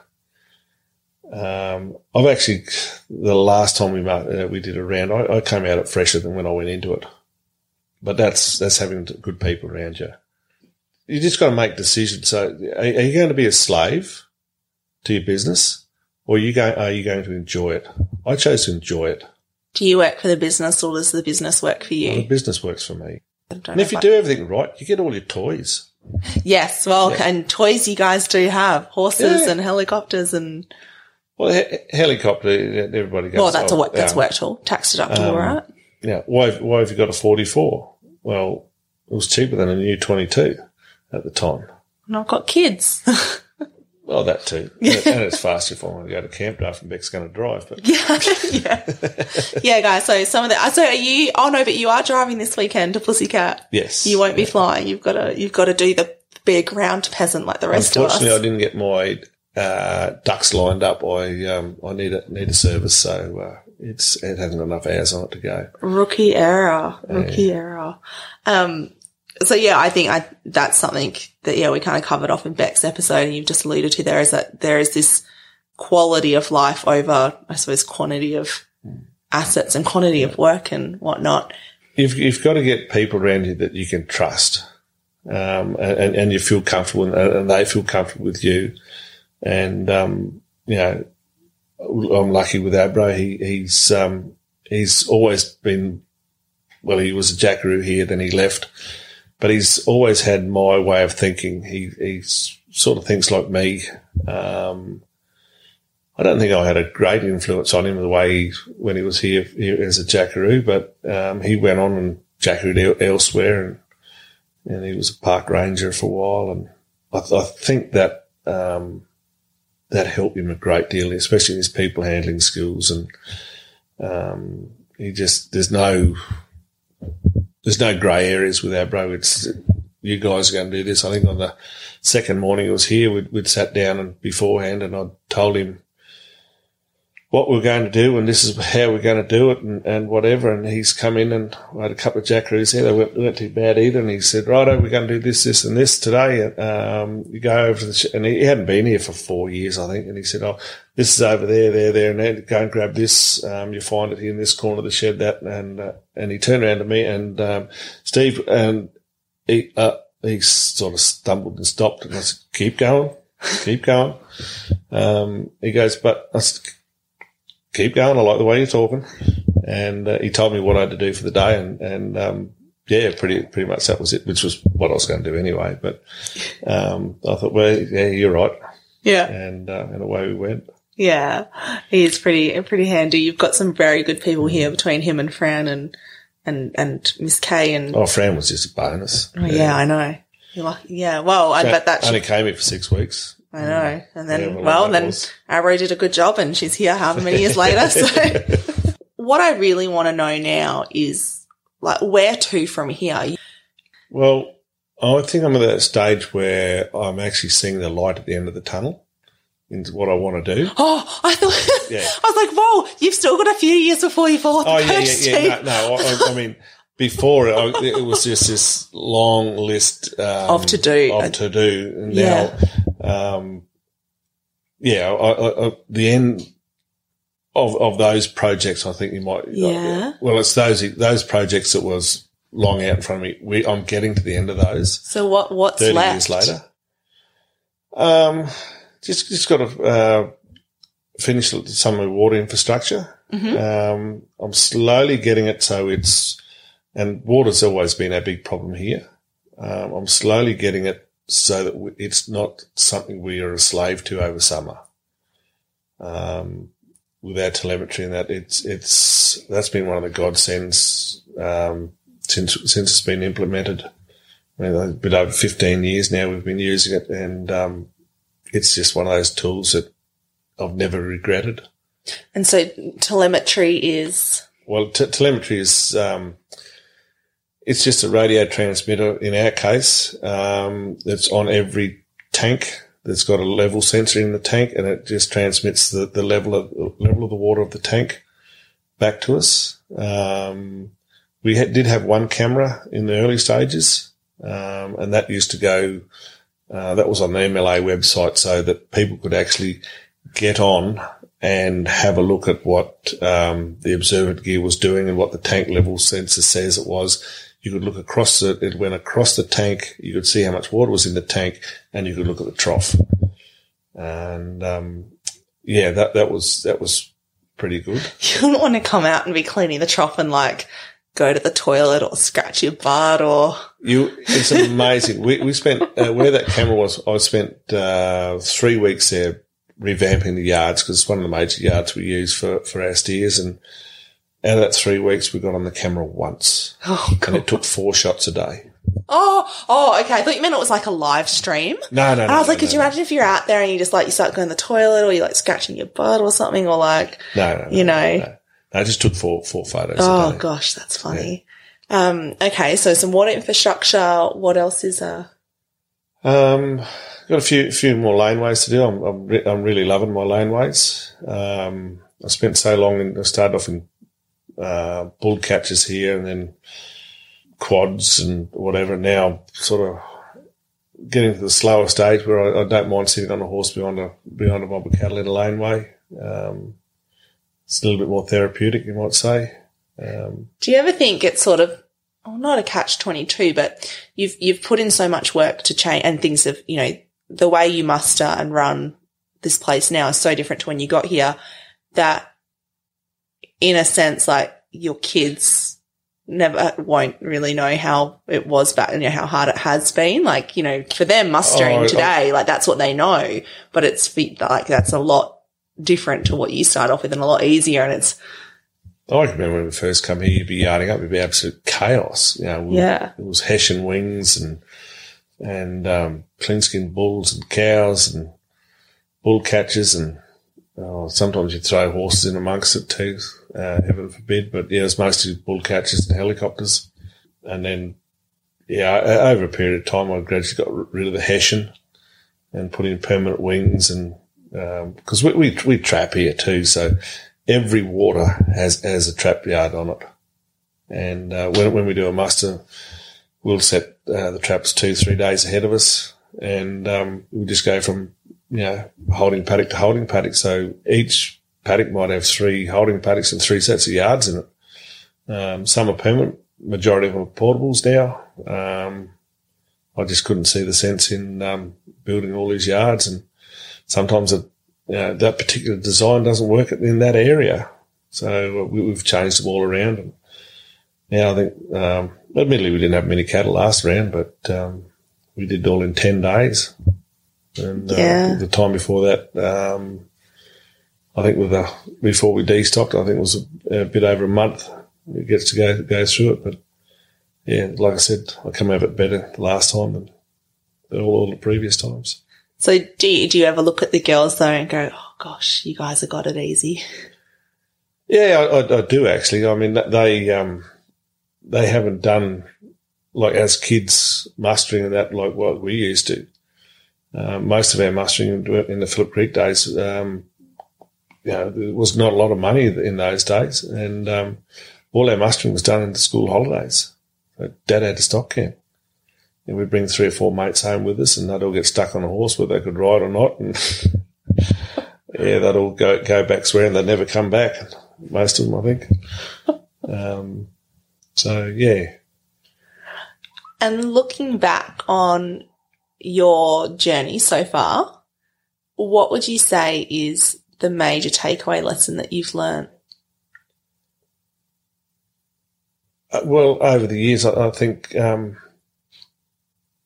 um, I've actually, the last time we, uh, we did a round, I, I came out it fresher than when I went into it. But that's, that's having good people around you. You just got to make decisions. So are, are you going to be a slave to your business or are you going, are you going to enjoy it? I chose to enjoy it. Do you work for the business or does the business work for Well, the business works for me. And if you do everything right, you get all your toys. Yes, well, Yeah. and toys you guys do have horses Yeah. and helicopters and Well, he- helicopter, everybody goes. well, that's a oh, work, that's um, workable, tax deductible, um, right? Yeah. Why, why have you got a 44? Well, it was cheaper than a new 22 at the time. And I've got kids. Well, that too. Yeah. And it's faster if I want to go to camp after Beck's going to drive. But yeah, yeah, yeah, guys. So some of the I so are you? Oh no, but you are driving this weekend to Pussycat. yes. You won't be flying. You've got to you've got to do the a ground peasant like the rest of us. Unfortunately, I didn't get my uh, ducks lined up. I um, I need a need a service, so uh, it's it hasn't got enough hours on it to go. Rookie error. Rookie error. Um, So yeah, I think I, that's something that, yeah, we kind of covered off in Beck's episode and you've just alluded to there is that there is this quality of life over, I suppose, quantity of assets and quantity of work and whatnot. You've, you've got to get people around you that you can trust. Um, and, and you feel comfortable and, and they feel comfortable with you. And, um, you know, I'm lucky with Abro. He, he's, um, he's always been, well, he was a jackaroo here, then he left, but he's always had my way of thinking. He, he sort of thinks like me. Um, I don't think I had a great influence on him the way he, when he was here, here as a jackaroo, but, um, he went on and jackarooed elsewhere and, and he was a park ranger for a while. And I, I think that, um, that helped him a great deal, especially his people handling skills. And um, he just there's no there's no grey areas with our bro. It's you guys are going to do this. I think on the second morning he was here, we'd, we'd sat down and beforehand, and I told him what we're going to do and this is how we're going to do it and, and whatever. And he's come in and I had a couple of jackaroos here. They weren't, weren't too bad either. And he said, righto, we're going to do this, this and this today. Um, you go over to the, sh-. and he, hadn't been here for four years, I think. And he said, oh, this is over there, there, there, and then go and grab this. Um, you find it here in this corner of the shed, that. And, uh, and he turned around to me and, um, Steve, and he, uh, he sort of stumbled and stopped and I said, keep going, keep going. Um, he goes, but I said, keep going. I like the way you're talking. And uh, he told me what I had to do for the day. And, and um, yeah, pretty pretty much that was it, which was what I was going to do anyway. But um, I thought, well, yeah, you're right. Yeah. And, uh, and away we went. Yeah, he is pretty pretty handy. You've got some very good people here between him and Fran and and and Miss Kay and. Oh, Fran was just a bonus. Oh, yeah. yeah, I know. Like, yeah, well, I bet that only came here for six weeks. I know. Mm. And then, yeah, well, then was. Arrow did a good job and she's here how many years later. So what I really want to know now is like where to from here? Well, I think I'm at that stage where I'm actually seeing the light at the end of the tunnel into what I want to do. Oh, I thought, yeah. I was like, whoa, you've still got a few years before you fall off oh, yeah, yeah, yeah. No, no I, I mean, before it, it, was just this long list um, of to do, of to do. Now, yeah um, yeah, I, I, I, the end of of those projects, I think you might. Yeah. well, it's those those projects that was long out in front of me. We, I'm getting to the end of those. So what what's thirty left? years later? Um, just just got to uh, finish some of the water infrastructure. Mm-hmm. Um, I'm slowly getting it so it's and water's always been a big problem here. Um, I'm slowly getting it so that it's not something we are a slave to over summer. Um, with our telemetry and that, it's it's that's been one of the godsends um, since since it's been implemented. I mean, a bit over fifteen years now we've been using it, and um, it's just one of those tools that I've never regretted. And so, telemetry is well, t- telemetry is um, it's just a radio transmitter in our case. Um, that's on every tank that's got a level sensor in the tank and it just transmits the, the level of level of the water of the tank back to us. Um, we had, did have one camera in the early stages, um, and that used to go. Uh, that was on the MLA website, so that people could actually get on and have a look at what um, the observant gear was doing and what the tank level sensor says it was you could look across it. it went across the tank. You could see how much water was in the tank and you could look at the trough. And, um, yeah, that, that was, that was pretty good. You wouldn't want to come out and be cleaning the trough and like go to the toilet or scratch your butt or. You, it's amazing. we, we spent, uh, where that camera was, I spent, uh, three weeks there revamping the yards because it's one of the major yards we use for, for our steers and, out of that three weeks, we got on the camera once. Oh, God. And it took four shots a day. Oh, oh, okay. I thought you meant it was like a live stream. No, no, and I was no, like, could no, you imagine if you're out there and you just like, you start going to the toilet or you like scratching your butt or something or like, no, no, you know. I just took four, four photos. Oh gosh, that's funny. Yeah. Um, okay. So some water infrastructure. What else is, uh, um, got a few, few more laneways to do. I'm, I'm, re- I'm really loving my laneways. Um, I spent so long in, I started off in uh, bull catches here and then quads and whatever. Now, sort of getting to the slower stage where I, I don't mind sitting on a horse behind a behind a mob of cattle in a laneway. Um, it's a little bit more therapeutic, you might say. Um, Do you ever think it's sort of, well, not a catch twenty two, but you've you've put in so much work to change, and things have, you know, the way you muster and run this place now is so different to when you got here. That, in a sense, like your kids never won't really know how it was back, you know, how hard it has been. Like, you know, for them mustering Oh, I- today, like that's what they know, but it's like that's a lot different to what you start off with and a lot easier. And it's, I can remember when we first come here, you'd be yarding up, it'd be absolute chaos. You know, we- Yeah. it was Hessian wings and and um, clean skinned bulls and cows and bull catchers and oh, sometimes you'd throw horses in amongst it too. Uh, heaven forbid, but yeah, it was mostly bull catchers and helicopters. And then, yeah, over a period of time, I gradually got rid of the Hessian and put in permanent wings and because we, we we trap here too, so every water has has a trap yard on it. And uh, when when we do a muster, we'll set uh, the traps two three days ahead of us, and um, we just go from you know holding paddock to holding paddock. So each paddock might have three holding paddocks and three sets of yards in it. Um, some are permanent, majority of them are portables now. Um, I just couldn't see the sense in um, building all these yards, and sometimes it, you know, that particular design doesn't work in that area. So uh, we, we've changed them all around, and now I think, um, admittedly, we didn't have many cattle last round, but um, we did it all in ten days. And uh, the time before that, um, I think with the before we destocked, I think it was a, a bit over a month. It gets to go go through it, but yeah, like I said, I come out of it better the last time than all, all the previous times. So do you, do you ever look at the girls though and go, oh gosh, you guys have got it easy? Yeah, I, I, do actually. I mean, they um, they haven't done like as kids mustering and that like what we used to. Um, most of our mustering in the Phillip Creek days, um, you know, there was not a lot of money in those days, and um, all our mustering was done in the school holidays. So Dad had a stock camp, and we'd bring three or four mates home with us, and they'd all get stuck on a horse whether they could ride or not, and yeah, they'd all go go back swearing they'd never come back. Most of them, I think. um, so yeah, And looking back on your journey so far, what would you say is the major takeaway lesson that you've learned? Uh, well, over the years, I, I think um,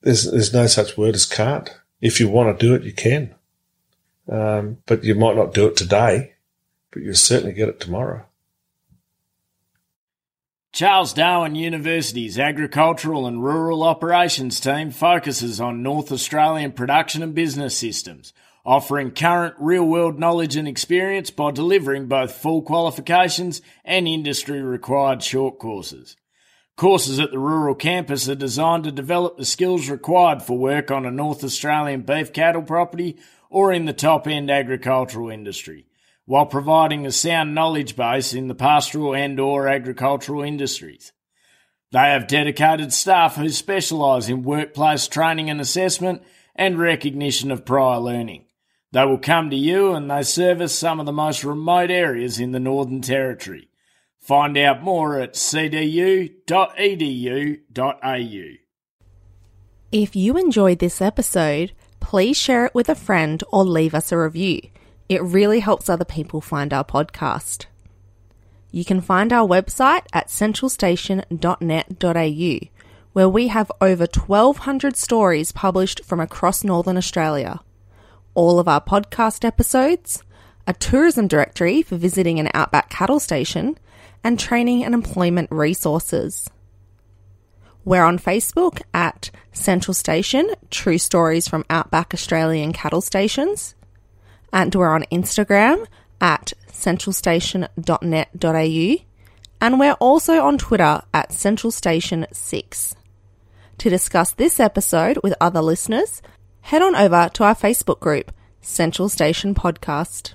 there's there's no such word as can't. If you want to do it, you can, um, but you might not do it today, but you'll certainly get it tomorrow. Charles Darwin University's Agricultural and Rural Operations team focuses on North Australian production and business systems, offering current real world knowledge and experience by delivering both full qualifications and industry required short courses. Courses at the rural campus are designed to develop the skills required for work on a North Australian beef cattle property or in the top end agricultural industry while providing a sound knowledge base in the pastoral and or agricultural industries. They have dedicated staff who specialise in workplace training and assessment and recognition of prior learning. They will come to you and they service some of the most remote areas in the Northern Territory. Find out more at cdu.edu.au. If you enjoyed this episode, please share it with a friend or leave us a review. It really helps other people find our podcast. You can find our website at centralstation.net.au, where we have over 1,200 stories published from across Northern Australia. All of our podcast episodes, a tourism directory for visiting an outback cattle station, and training and employment resources. We're on Facebook at Central Station, True Stories from Outback Australian Cattle Stations. And we're on Instagram at centralstation.net.au. And we're also on Twitter at centralstation6. To discuss this episode with other listeners, head on over to our Facebook group, Central Station Podcast.